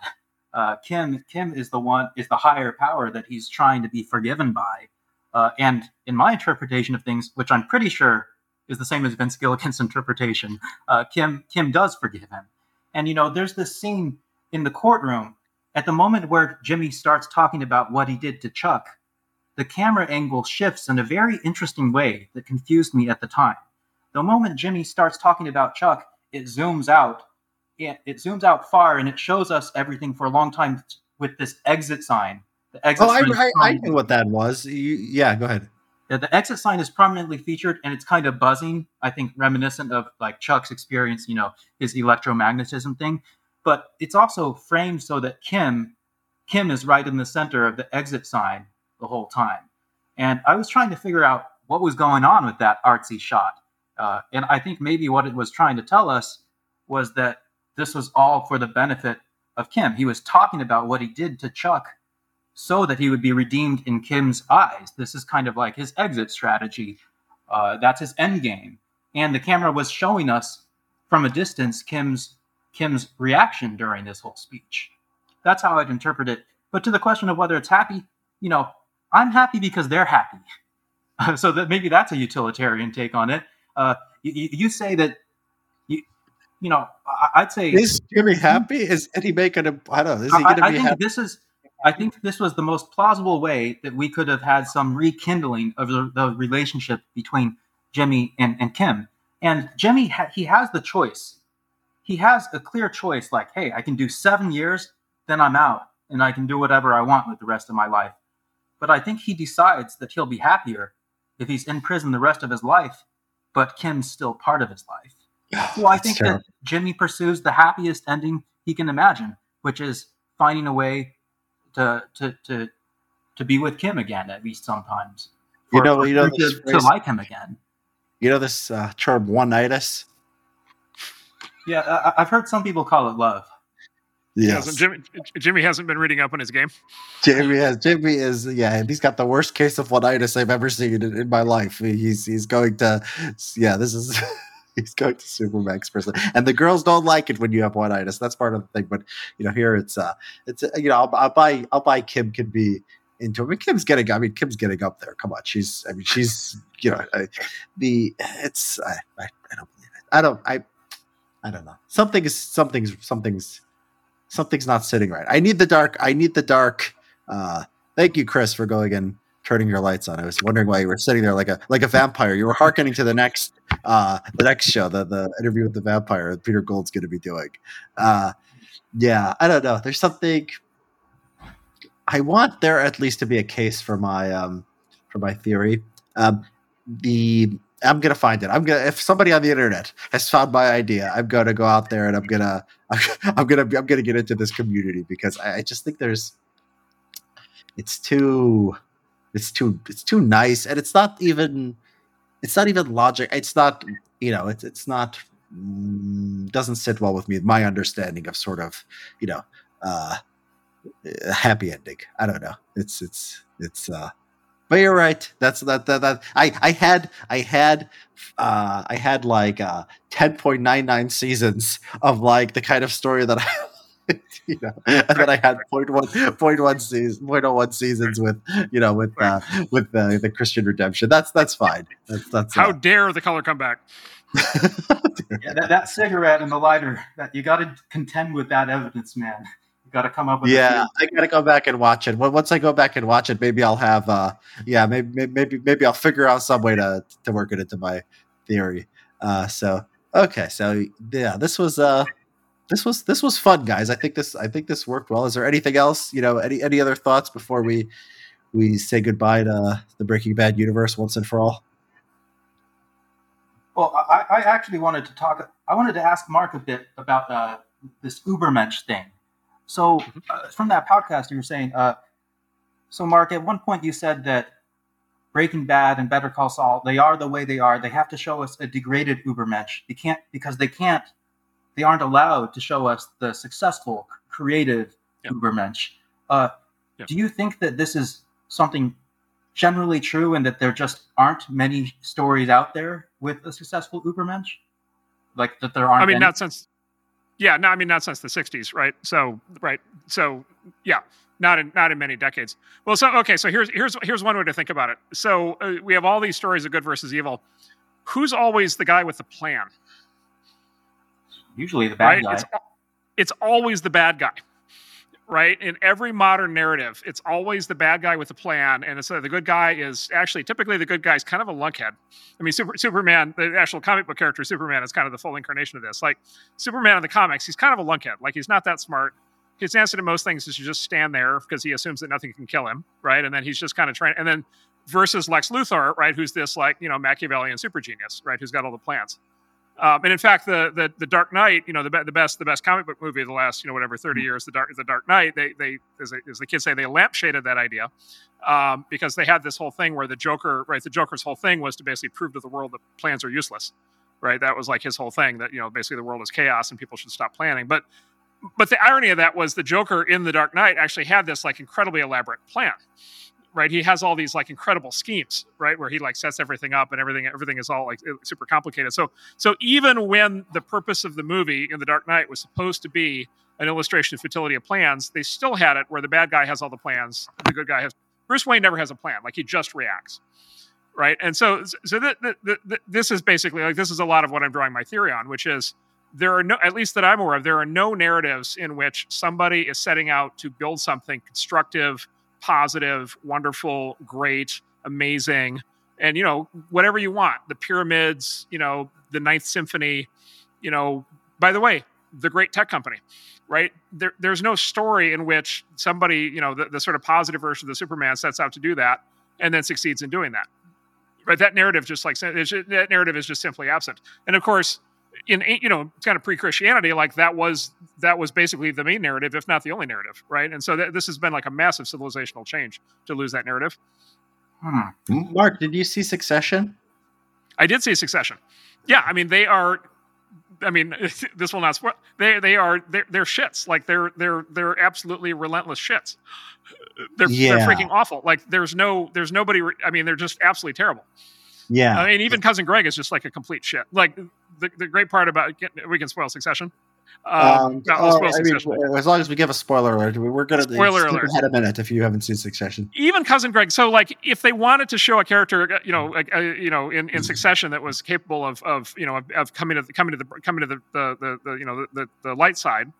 Uh, Kim Kim is the one is the higher power that he's trying to be forgiven by, uh, and in my interpretation of things, which I'm pretty sure is the same as Vince Gilligan's <laughs> interpretation, uh, Kim Kim does forgive him. And you know, there's this scene in the courtroom, at the moment where Jimmy starts talking about what he did to Chuck, the camera angle shifts in a very interesting way that confused me at the time. The moment Jimmy starts talking about Chuck, it zooms out. It, it zooms out far and it shows us everything for a long time with this exit sign. The exit Oh, I, sign is I, I knew what that was. You, yeah, go ahead. yeah, the exit sign is prominently featured and it's kind of buzzing, I think reminiscent of like Chuck's experience, you know, his electromagnetism thing. But it's also framed so that Kim Kim is right in the center of the exit sign the whole time. And I was trying to figure out what was going on with that artsy shot. Uh, and I think maybe what it was trying to tell us was that this was all for the benefit of Kim. He was talking about what he did to Chuck so that he would be redeemed in Kim's eyes. This is kind of like his exit strategy. Uh, that's his end game. And the camera was showing us from a distance Kim's Kim's reaction during this whole speech. That's how I'd interpret it. But to the question of whether it's happy, you know, I'm happy because they're happy. <laughs> so that maybe that's a utilitarian take on it. Uh, you, you- say that you, you know, I, I'd say Is Jimmy happy? Is he making a? I don't know. Is he I, going to I be think happy? this is. I think this was the most plausible way that we could have had some rekindling of the, the relationship between Jimmy and, and Kim. And Jimmy, ha- he has the choice. He has a clear choice. Like, hey, I can do seven years, then I'm out, and I can do whatever I want with the rest of my life. But I think he decides that he'll be happier if he's in prison the rest of his life, but Kim's still part of his life. <sighs> Well, I think terrible. that Jimmy pursues the happiest ending he can imagine, which is finding a way to to to to be with Kim again, at least sometimes. You know- you know to, to like him again. You know this uh, term one-itis? Yeah, I, I've heard some people call it love. Hasn't- Jimmy, Jimmy hasn't been reading up on his game. Jimmy has Jimmy is yeah, he's got the worst case of one-itis I've ever seen in, in my life. He's he's going to yeah, this is <laughs> he's going to Supermax person, and the girls don't like it when you have one-itis. That's part of the thing. But you know, here it's uh, it's uh, you know, I'll, I'll buy I'll buy Kim can be into. I mean, Kim's getting. I mean, Kim's getting up there. Come on, she's. I mean, she's. You know, I, the it's. I, I I don't believe it. I don't. I. I don't know. Something is something's something's something's not sitting right. I need the dark. I need the dark. Uh, thank you, Chris, for going and turning your lights on. I was wondering why you were sitting there like a like a vampire. You were hearkening to the next uh the next show, the the interview with the vampire that Peter Gold's going to be doing. Uh, yeah, I don't know. There's something. I want there at least to be a case for my um for my theory. Um, the I'm gonna find it. I'm gonna if somebody on the internet has found my idea, I'm gonna go out there and I'm gonna <laughs> I'm gonna I'm gonna get into this community because I, I just think there's it's too it's too it's too nice and it's not even it's not even logic. It's not you know it's it's not mm, doesn't sit well with me. My understanding of sort of you know uh a happy ending. I don't know. It's it's it's uh but you're right. That's that that, that I I had I had uh I had like uh 10.99 seasons of like the kind of story that I <laughs> you know <laughs> and then I had point one point one season point oh one seasons with you know with uh with the the Christian redemption. That's that's fine. That's that's How uh, dare the color come back? <laughs> Yeah, that, that cigarette and the lighter, that you got to contend with that evidence, man. Got to come up with. yeah. I gotta go back and watch it. Once I go back and watch it, maybe I'll have uh yeah, maybe maybe maybe I'll figure out some way to to work it into my theory. Uh so okay, so yeah, this was uh this was this was fun, guys. I think this I think this worked well. Is there anything else, you know, any any other thoughts before we we say goodbye to the Breaking Bad universe once and for all? Well, I, I actually wanted to talk. I wanted to ask Marc a bit about uh, this Ubermensch thing. So, uh, from that podcast, you were saying. Uh, so, Marc, at one point you said that Breaking Bad and Better Call Saul they are the way they are. They have to show us a degraded Ubermensch. They can't because they can't. They aren't allowed to show us the successful, creative Yep. Ubermensch. Uh, Yep. Do you think that this is something generally true and that there just aren't many stories out there with a successful Ubermensch? Like that there aren't I mean, any? not since. Yeah, no, I mean not since the '60s, right? So, right, so yeah, not in not in many decades. Well, so okay, so here's here's here's one way to think about it. So uh, we have all these stories of good versus evil. Who's always the guy with the plan, usually the bad right? guy. It's, it's always the bad guy right? In every modern narrative, it's always the bad guy with a plan, and it's uh, the good guy is actually typically the good guy is kind of a lunkhead. I mean, Super, Superman, the actual comic book character Superman, is kind of the full incarnation of this. Like Superman in the comics, he's kind of a lunkhead. Like he's not that smart. His answer to most things is to just stand there because he assumes that nothing can kill him, right? And then he's just kind of trying. And then versus Lex Luthor, right, who's this like you know Machiavellian super genius, right, who's got all the plans. Um, and in fact, the, the the Dark Knight, you know, the, the best the best comic book movie of the last you know whatever thirty mm-hmm. years, the Dark the Dark Knight. They they as, they, as the kids say, they lampshaded that idea um, because they had this whole thing where the Joker, right, the Joker's whole thing was to basically prove to the world that plans are useless, right? That was like his whole thing that you know basically the world is chaos and people should stop planning. But but the irony of that was the Joker in the Dark Knight actually had this like incredibly elaborate plan right? He has all these like incredible schemes right? Where he like sets everything up and everything everything is all like super complicated. So so even when the purpose of the movie in the dark knight was supposed to be an illustration of futility of plans they still had it where the bad guy has all the plans the good guy has bruce wayne never has a plan. Like he just reacts right? And so so th- th- th- this is basically like this is a lot of what i'm drawing my theory on which is there are no at least that i'm aware of there are no narratives in which somebody is setting out to build something constructive positive, wonderful, great, amazing, and you know whatever you want. The pyramids, you know, the Ninth Symphony, you know. By the way, the great tech company, right? There, there's no story in which somebody, you know, the, the sort of positive version of the Superman sets out to do that and then succeeds in doing that. Right? That narrative just like that narrative is just simply absent. And of course, in you know it's kind of pre-christianity like that was that was basically the main narrative if not the only narrative right? And so th- this has been like a massive civilizational change to lose that narrative. Hmm. marc did you see succession? I did see succession. Yeah i mean they are i mean <laughs> this will not spoil they they are they're, they're shits. Like they're they're they're absolutely relentless shits. They're, yeah. they're freaking awful. Like there's no there's nobody i mean they're just absolutely terrible. Yeah. I mean even cousin greg is just like a complete shit. Like the, the great part about we can spoil Succession. Um, um, no, oh, I mean, as long as we give a spoiler alert, we're going to spoiler alert. ahead a minute if you haven't seen Succession. Even cousin Greg. So, like, if they wanted to show a character, uh, you know, like, uh, you know, in, in Succession that was capable of, of you know, of, of coming to the, coming to the coming to the the, the, the you know the, the light side,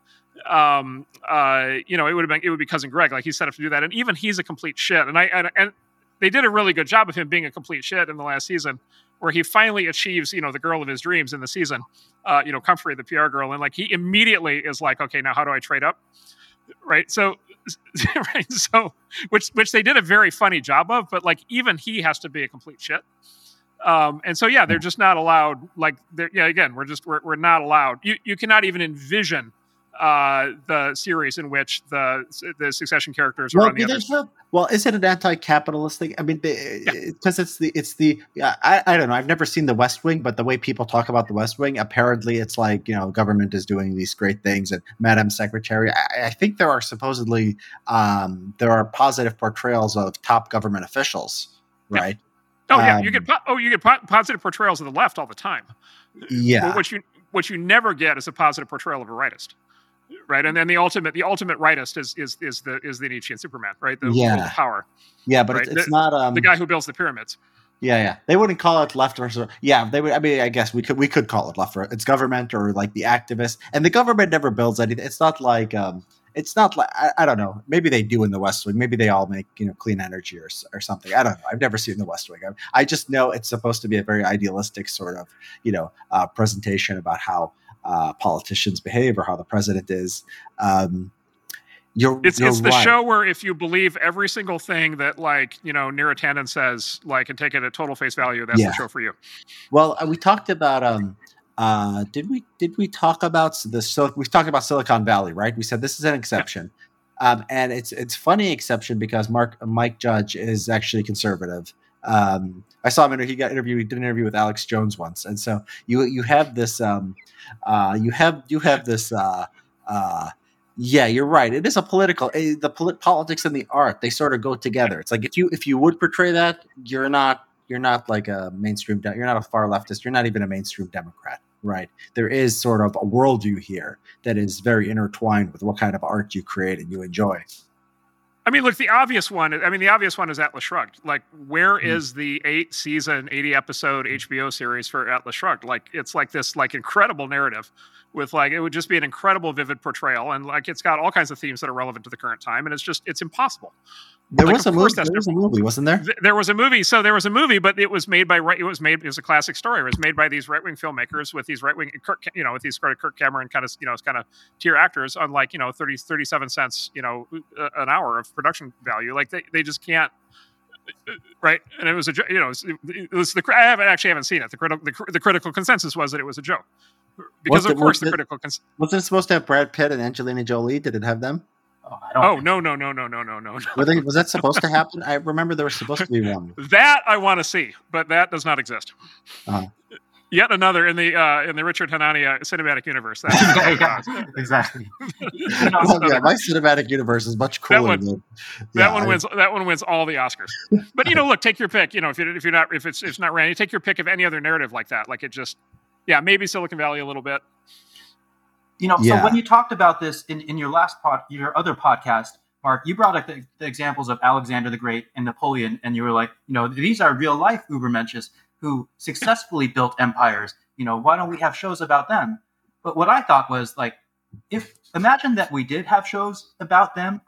um, uh, you know, it would have been it would be cousin Greg. Like he's set up to do that, and even he's a complete shit. And I and, and they did a really good job of him being a complete shit in the last season where he finally achieves, you know, the girl of his dreams in the season, uh, you know, Comfrey, the PR girl, and like he immediately is like, okay, now how do I trade up? Right. So, <laughs> right. So, which which they did a very funny job of, but like even he has to be a complete shit. Um, and so yeah, they're just not allowed. Like, they're, yeah, again, we're just we're, we're not allowed. You you cannot even envision uh, the series in which the the succession characters are well, on the other. Well, is it an anti-capitalist thing? I mean, because yeah. it's the it's the I, I don't know. I've never seen the West Wing, but the way people talk about the West Wing, apparently it's like you know, government is doing these great things, and Madam Secretary. I, I think there are supposedly um, there are positive portrayals of top government officials, right? Yeah. Oh yeah, you um, get oh you get positive portrayals of the left all the time. Yeah, what you what you never get is a positive portrayal of a rightist right? And then the ultimate, the ultimate rightist is is is the is the Nietzschean Superman, right? The yeah. power. Yeah, but right? it's, it's the, not um, the guy who builds the pyramids. Yeah, yeah. They wouldn't call it left versus. Yeah, they would. I mean, I guess we could we could call it left. Or, It's government or like the activists, and the government never builds anything. It's not like um, it's not like I, I, don't know. Maybe they do in the West Wing. Maybe they all make you know clean energy or or something. I don't know. I've never seen the West Wing. I, I just know it's supposed to be a very idealistic sort of you know uh, presentation about how uh, politicians behave or how the president is. Um, you're, it's you're it's the right. show where if you believe every single thing that like you know Neera Tanden says, like and take it at total face value, that's yeah. the show for you. Well, uh, we talked about um, uh, did we did we talk about the so we talked about Silicon Valley, right? We said this is an exception. Yeah. Um, and it's it's funny exception because Marc Mike Judge is actually conservative. Um, I saw him. He got interviewed. He did an interview with Alex Jones once, and so you you have this um, uh, you have you have this. Uh, uh, yeah, you're right. It is a political. Uh, the polit- politics and the art they sort of go together. It's like if you if you would portray that, you're not you're not like a mainstream. De- you're not a far leftist. You're not even a mainstream Democrat, right? There is sort of a worldview here that is very intertwined with what kind of art you create and you enjoy. I mean, look, the obvious one. I mean, the obvious one is Atlas Shrugged. Like, where mm. is the eight season, eighty episode HBO series for Atlas Shrugged? Like, it's like this like incredible narrative with like it would just be an incredible vivid portrayal and like it's got all kinds of themes that are relevant to the current time and it's just it's impossible. There Like, was a movie. There was a movie, wasn't there? Th- there was a movie so there was a movie but it was made by right it was made it was a classic story. It was made by these right-wing filmmakers with these right-wing Kirk, you know with these sort of kirk cameron kind of you know kind of tier actors on like you know 30 37 cents you know uh, an hour of production value. Like they, they just can't right? And it was a you know it was, it was the i haven't actually haven't seen it. The critical the, the critical consensus was that it was a joke because of course the critical. Cons- wasn't it supposed to have Brad Pitt and Angelina Jolie? Did it have them? Oh, oh no no no no no no no! They, was that supposed to happen? <laughs> I remember there was supposed to be <laughs> one. that I want to see, but that does not exist. Uh-huh. Yet another in the uh, in the Richard Hanania cinematic universe. <laughs> Exactly. well, yeah, my cinematic universe is much cooler. That one, than, yeah, that one I, wins. That one wins all the Oscars. But you know, look, take your pick. You know, if, you, if you're not if it's if it's not Randy, take your pick of any other narrative like that. Like it just yeah, maybe Silicon Valley a little bit. You know, Yeah. so when you talked about this in, in your last pod, your other podcast, Marc, you brought up the, the examples of Alexander the Great and Napoleon, and you were like, you know, these are real life Ubermensches who successfully built empires. You know, why don't we have shows about them? But what I thought was like, if imagine that we did have shows about them,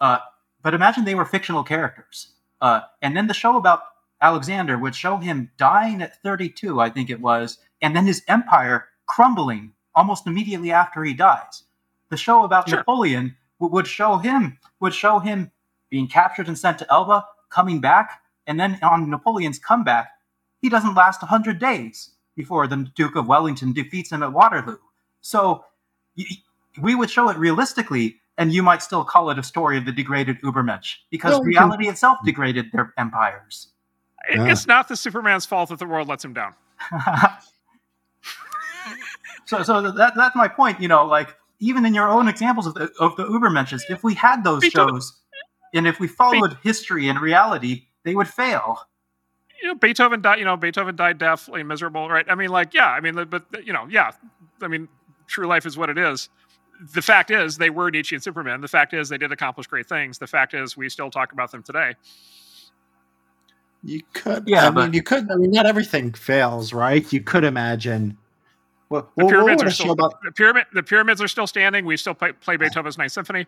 uh, but imagine they were fictional characters, uh, and then the show about Alexander would show him dying at 32, I think it was, and then his empire crumbling almost immediately after he dies. The show about Sure. Napoleon w- would show him would show him being captured and sent to Elba, coming back, and then on Napoleon's comeback, he doesn't last 100 days before the Duke of Wellington defeats him at Waterloo. So y- y- we would show it realistically, and you might still call it a story of the degraded Ubermensch because Well, we can- reality itself degraded their empires. Yeah. It's not the Superman's fault that the world lets him down. <laughs> so, so that, that's my point. You know, like even in your own examples of the of the Ubermensches, if we had those shows, and if we followed history and reality, they would fail. You know, Beethoven died. You know, Beethoven died deathly miserable, right? I mean, like, yeah. I mean, but you know, yeah. I mean, true life is what it is. The fact is, they were Nietzschean Superman. The fact is, they did accomplish great things. The fact is, we still talk about them today. You could, Yeah, I but- mean, you could. I mean, not everything fails, right? You could imagine. Well, The pyramids are still about the pyramid. The pyramids are still standing. We still play, play Beethoven's Ninth Symphony.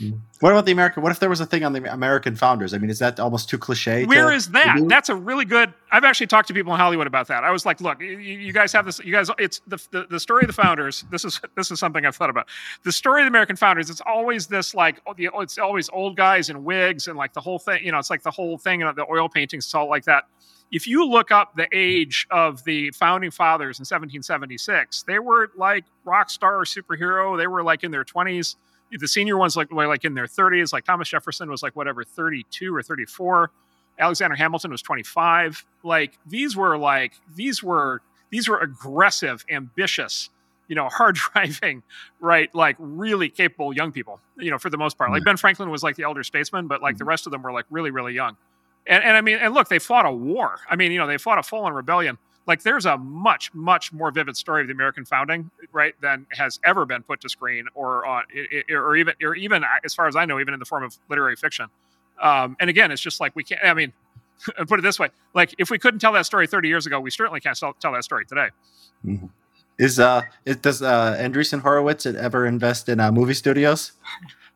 Mm-hmm. what about the American? What if there was a thing on the American founders? I mean, is that almost too cliche? Where to- is that? That's a really good. I've actually talked to people in Hollywood about that. I was like, look, you, you guys have this. You guys, it's the, the the story of the founders. This is this is something I've thought about. The story of the American founders. It's always this like oh, oh it's always old guys in wigs and like the whole thing. You know, it's like the whole thing. You know, the oil paintings, it's all like that. If you look up the age of the founding fathers in 1776, they were like rock star superhero. They were like in their 20s. The senior ones like were like in their 30s. Like Thomas Jefferson was like whatever 32 or 34. Alexander Hamilton was 25. Like these were like these were these were aggressive, ambitious, you know, hard <laughs> driving, right? Like really capable young people, you know, for the most part. Like Ben Franklin was like the elder statesman, but like the mm-hmm. rest of them were like really, really young. And, and I mean, and look, they fought a war. I mean, you know, they fought a full on rebellion. Like there's a much, much more vivid story of the American founding, right, than has ever been put to screen or on, or even, or even as far as I know, even in the form of literary fiction. Um, and again, it's just like we can't. I mean, <laughs> put it this way: like if we couldn't tell that story 30 years ago, we certainly can't tell, tell that story today. Is uh, it, does uh, Andreessen Horowitz ever invest in uh, movie studios?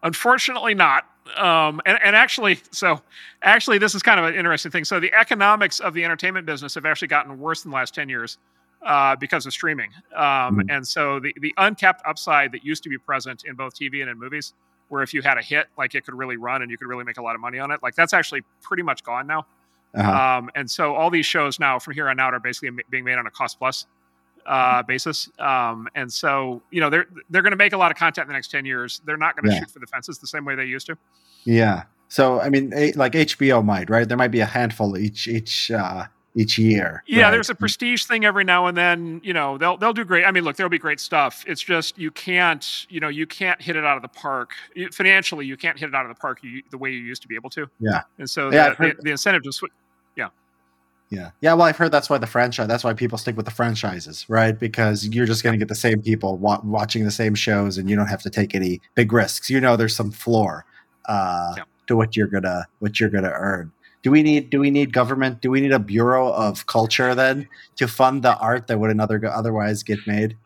Unfortunately, not. Um, and, and actually, so actually, this is kind of an interesting thing. So the economics of the entertainment business have actually gotten worse in the last 10 years uh, because of streaming. Um, Mhm. And so the, the uncapped upside that used to be present in both TV and in movies, where if you had a hit, like it could really run and you could really make a lot of money on it, like that's actually pretty much gone now. Uh-huh. Um, and so all these shows now from here on out are basically being made on a cost plus uh, basis. Um, and so, you know, they're, they're going to make a lot of content in the next 10 years. They're not going to Yeah. shoot for the fences the same way they used to. Yeah. So I mean, like HBO might, right? There might be a handful each each uh, each year. Yeah, right? there's a prestige thing every now and then. You know, they'll they'll do great. I mean, look, there'll be great stuff. It's just you can't, you know, you can't hit it out of the park financially. You can't hit it out of the park you, the way you used to be able to. Yeah. And so Yeah, the, the, the incentive to switch. Yeah. Yeah. Yeah. Well, I've heard that's why the franchise, that's why people stick with the franchises, right? Because you're just going to get the same people wa- watching the same shows and you don't have to take any big risks. You know, there's some floor uh, Yeah. to what you're going to, what you're going to earn. Do we need, do we need government? Do we need a bureau of culture then to fund the art that would another otherwise get made?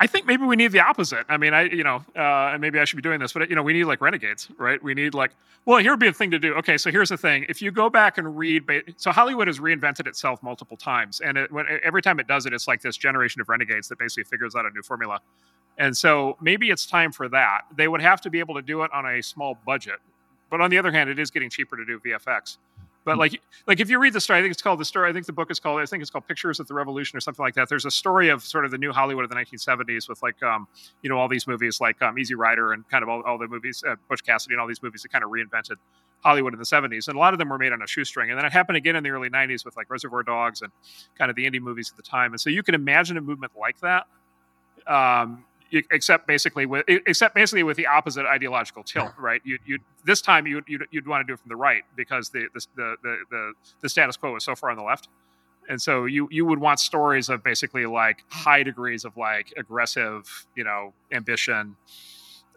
I think maybe we need the opposite. I mean, I you know, uh, maybe I should be doing this, but you know, we need like renegades, right? We need like, well, here would be a thing to do. Okay, so here's the thing: if you go back and read, so Hollywood has reinvented itself multiple times, and it, when, every time it does it, it's like this generation of renegades that basically figures out a new formula. And so maybe it's time for that. They would have to be able to do it on a small budget, but on the other hand, it is getting cheaper to do VFX. But like, like if you read the story, I think it's called the story. I think the book is called. I think it's called Pictures of the Revolution or something like that. There's a story of sort of the new Hollywood of the 1970s with like, um, you know, all these movies like um, Easy Rider and kind of all, all the movies, uh, Butch Cassidy and all these movies that kind of reinvented Hollywood in the 70s. And a lot of them were made on a shoestring. And then it happened again in the early 90s with like Reservoir Dogs and kind of the indie movies at the time. And so you can imagine a movement like that. Um, except basically with except basically with the opposite ideological tilt, right? You you this time you you'd, you'd want to do it from the right because the the, the the the status quo is so far on the left, and so you you would want stories of basically like high degrees of like aggressive, you know, ambition,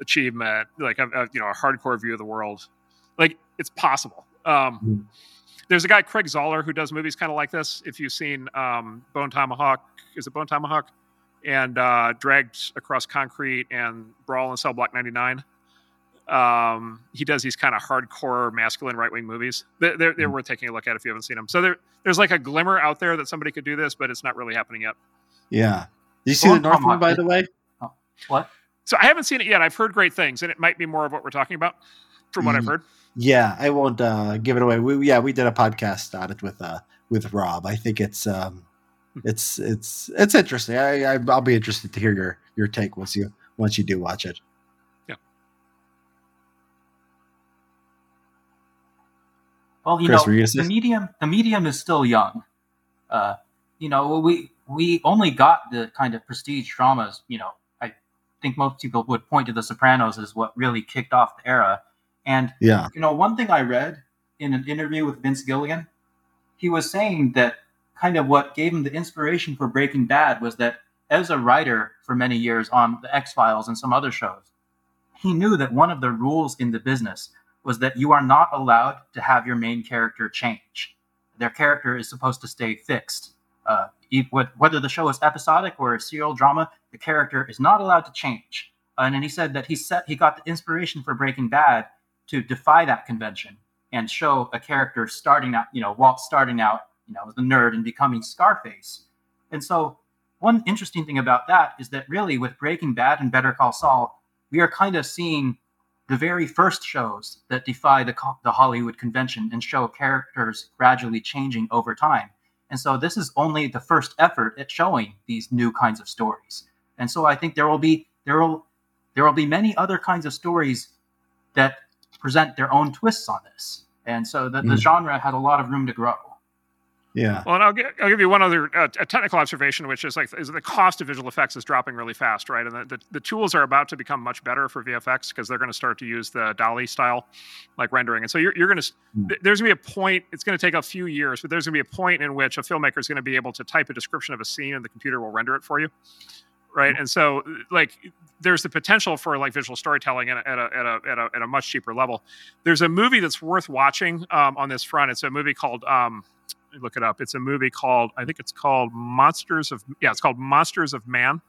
achievement, like a, a you know a hardcore view of the world, like it's possible. Um, mm-hmm. There's a guy Craig Zahler who does movies kind of like this. If you've seen um, Bone Tomahawk, is it Bone Tomahawk? And uh, dragged across concrete and brawl in cell block 99 um, he does these kind of hardcore masculine right-wing movies. They're, they're, they're, hmm. worth taking a look at if you haven't seen them so there, there's like a glimmer out there that somebody could do this but it's not really happening yet. Yeah. Did you see well, the northman by the way? Oh, what? So i haven't seen it yet. I've heard great things and it might be more of what we're talking about from what i've heard. Yeah i won't uh, give it away. We, yeah we did a podcast on it with uh, with rob. I think it's um, it's it's it's interesting. I, I will be interested to hear your your take once you once you do watch it. Yeah. Well, you Chris, know, the medium the medium is still young. Uh, you know, we we only got the kind of prestige dramas. You know, I think most people would point to The Sopranos as what really kicked off the era. And yeah, you know, one thing I read in an interview with Vince Gilligan, he was saying that kind of what gave him the inspiration for Breaking Bad was that as a writer for many years on the X Files and some other shows, he knew that one of the rules in the business was that you are not allowed to have your main character change. Their character is supposed to stay fixed. Uh, whether the show is episodic or a serial drama, the character is not allowed to change. and then he said that he set he got the inspiration for Breaking Bad to defy that convention and show a character starting out, you know, Walt starting out you know, the nerd and becoming Scarface. And so, one interesting thing about that is that really with Breaking Bad and Better Call Saul, we are kind of seeing the very first shows that defy the, the Hollywood convention and show characters gradually changing over time. And so, this is only the first effort at showing these new kinds of stories. And so, I think there will be there will there will be many other kinds of stories that present their own twists on this. And so the, mm. the genre has a lot of room to grow. Yeah. Well, and I'll, I'll give you one other uh, a technical observation, which is like is the cost of visual effects is dropping really fast, right? And the, the, the tools are about to become much better for VFX because they're going to start to use the DALL-E style, like rendering. And so you're, you're going to mm. there's going to be a point. It's going to take a few years, but there's going to be a point in which a filmmaker is going to be able to type a description of a scene and the computer will render it for you, right? Mm. And so like there's the potential for like visual storytelling at a, at a, at a, at a, at a much cheaper level. There's a movie that's worth watching um, on this front. It's a movie called. Um, look it up. It's a movie called I think it's called Monsters of yeah, it's called Monsters of Man.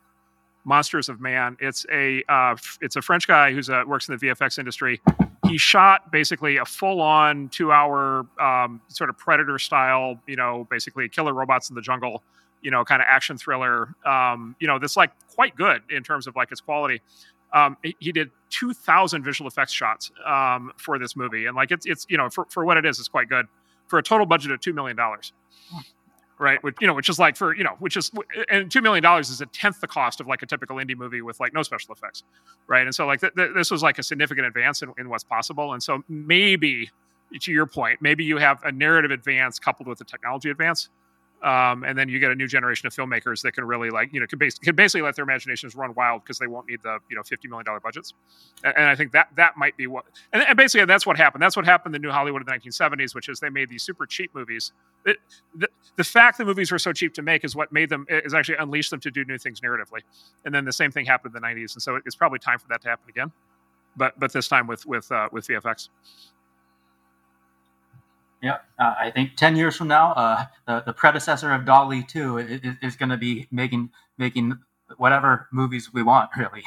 Monsters of Man. It's a uh, it's a French guy who's uh, works in the VFX industry. He shot basically a full-on two-hour um, sort of predator style, you know, basically killer robots in the jungle, you know, kind of action thriller. Um, you know, that's like quite good in terms of like its quality. Um, he did 2,000 visual effects shots um, for this movie, and like it's it's you know for, for what it is, it's quite good for a total budget of two million dollars. Right, which you know, which is like for you know, which is and two million dollars is a tenth the cost of like a typical indie movie with like no special effects, right? And so like th- th- this was like a significant advance in, in what's possible. And so maybe to your point, maybe you have a narrative advance coupled with a technology advance um, and then you get a new generation of filmmakers that can really like you know can, bas- can basically let their imaginations run wild because they won't need the you know fifty million dollar budgets. And, and, I think that that might be what and, and, basically that's what happened. That's what happened in the new Hollywood of the nineteen seventies, which is they made these super cheap movies. It, the, the fact that movies were so cheap to make is what made them is actually unleashed them to do new things narratively. And then the same thing happened in the nineties, and so it's probably time for that to happen again. But but this time with with uh, with VFX. Yeah, uh, I think ten years from now, uh, the, the predecessor of DALL-E Two is, is going to be making making whatever movies we want, <laughs> really.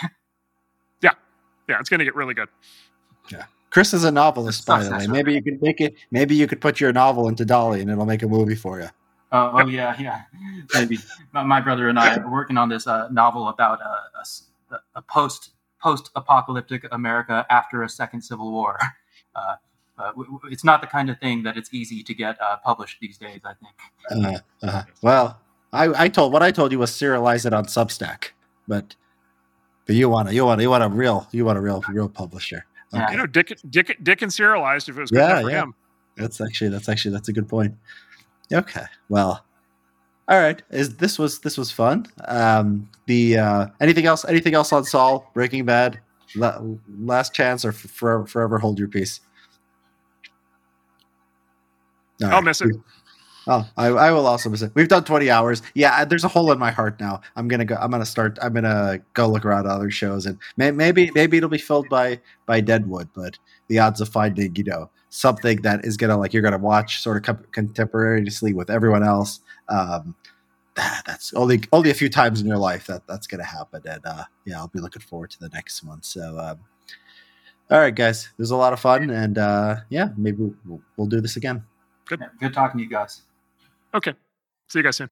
Yeah, yeah, it's going to get really good. Yeah, Chris is a novelist, by the way. Successor. Maybe you could make it. Maybe you could put your novel into DALL-E, and it'll make a movie for you. Oh, oh yeah, yeah. Maybe my, my brother and I are working on this uh, novel about a a, s- a post post apocalyptic America after a second civil war. <laughs> Uh, uh, w- w- it's not the kind of thing that it's easy to get uh, published these days. I think. Uh, uh, well, I, I told what I told you was serialize it on Substack, but but you want to you want a, you want a real you want a real real publisher. Yeah. You know, Dick, Dick, Dickens serialized if it was good Yeah, for yeah. him. That's actually that's actually that's a good point. Okay. Well. All right. Is this was this was fun. Um the uh anything else anything else on Saul Breaking Bad La- last chance or f- forever, forever hold your peace. All I'll right. miss it. Oh, I, I will also miss it. We've done 20 hours. Yeah, I- there's a hole in my heart now. I'm gonna go. I'm gonna start. I'm gonna go look around other shows, and may, maybe maybe it'll be filled by by Deadwood. But the odds of finding you know something that is gonna like you're gonna watch sort of com- contemporaneously with everyone else, um, that, that's only only a few times in your life that that's gonna happen. And uh, yeah, I'll be looking forward to the next one. So. Um, all right, guys, it was a lot of fun, and uh, yeah, maybe we'll, we'll do this again. Yeah, good talking to you guys. Okay. See you guys soon.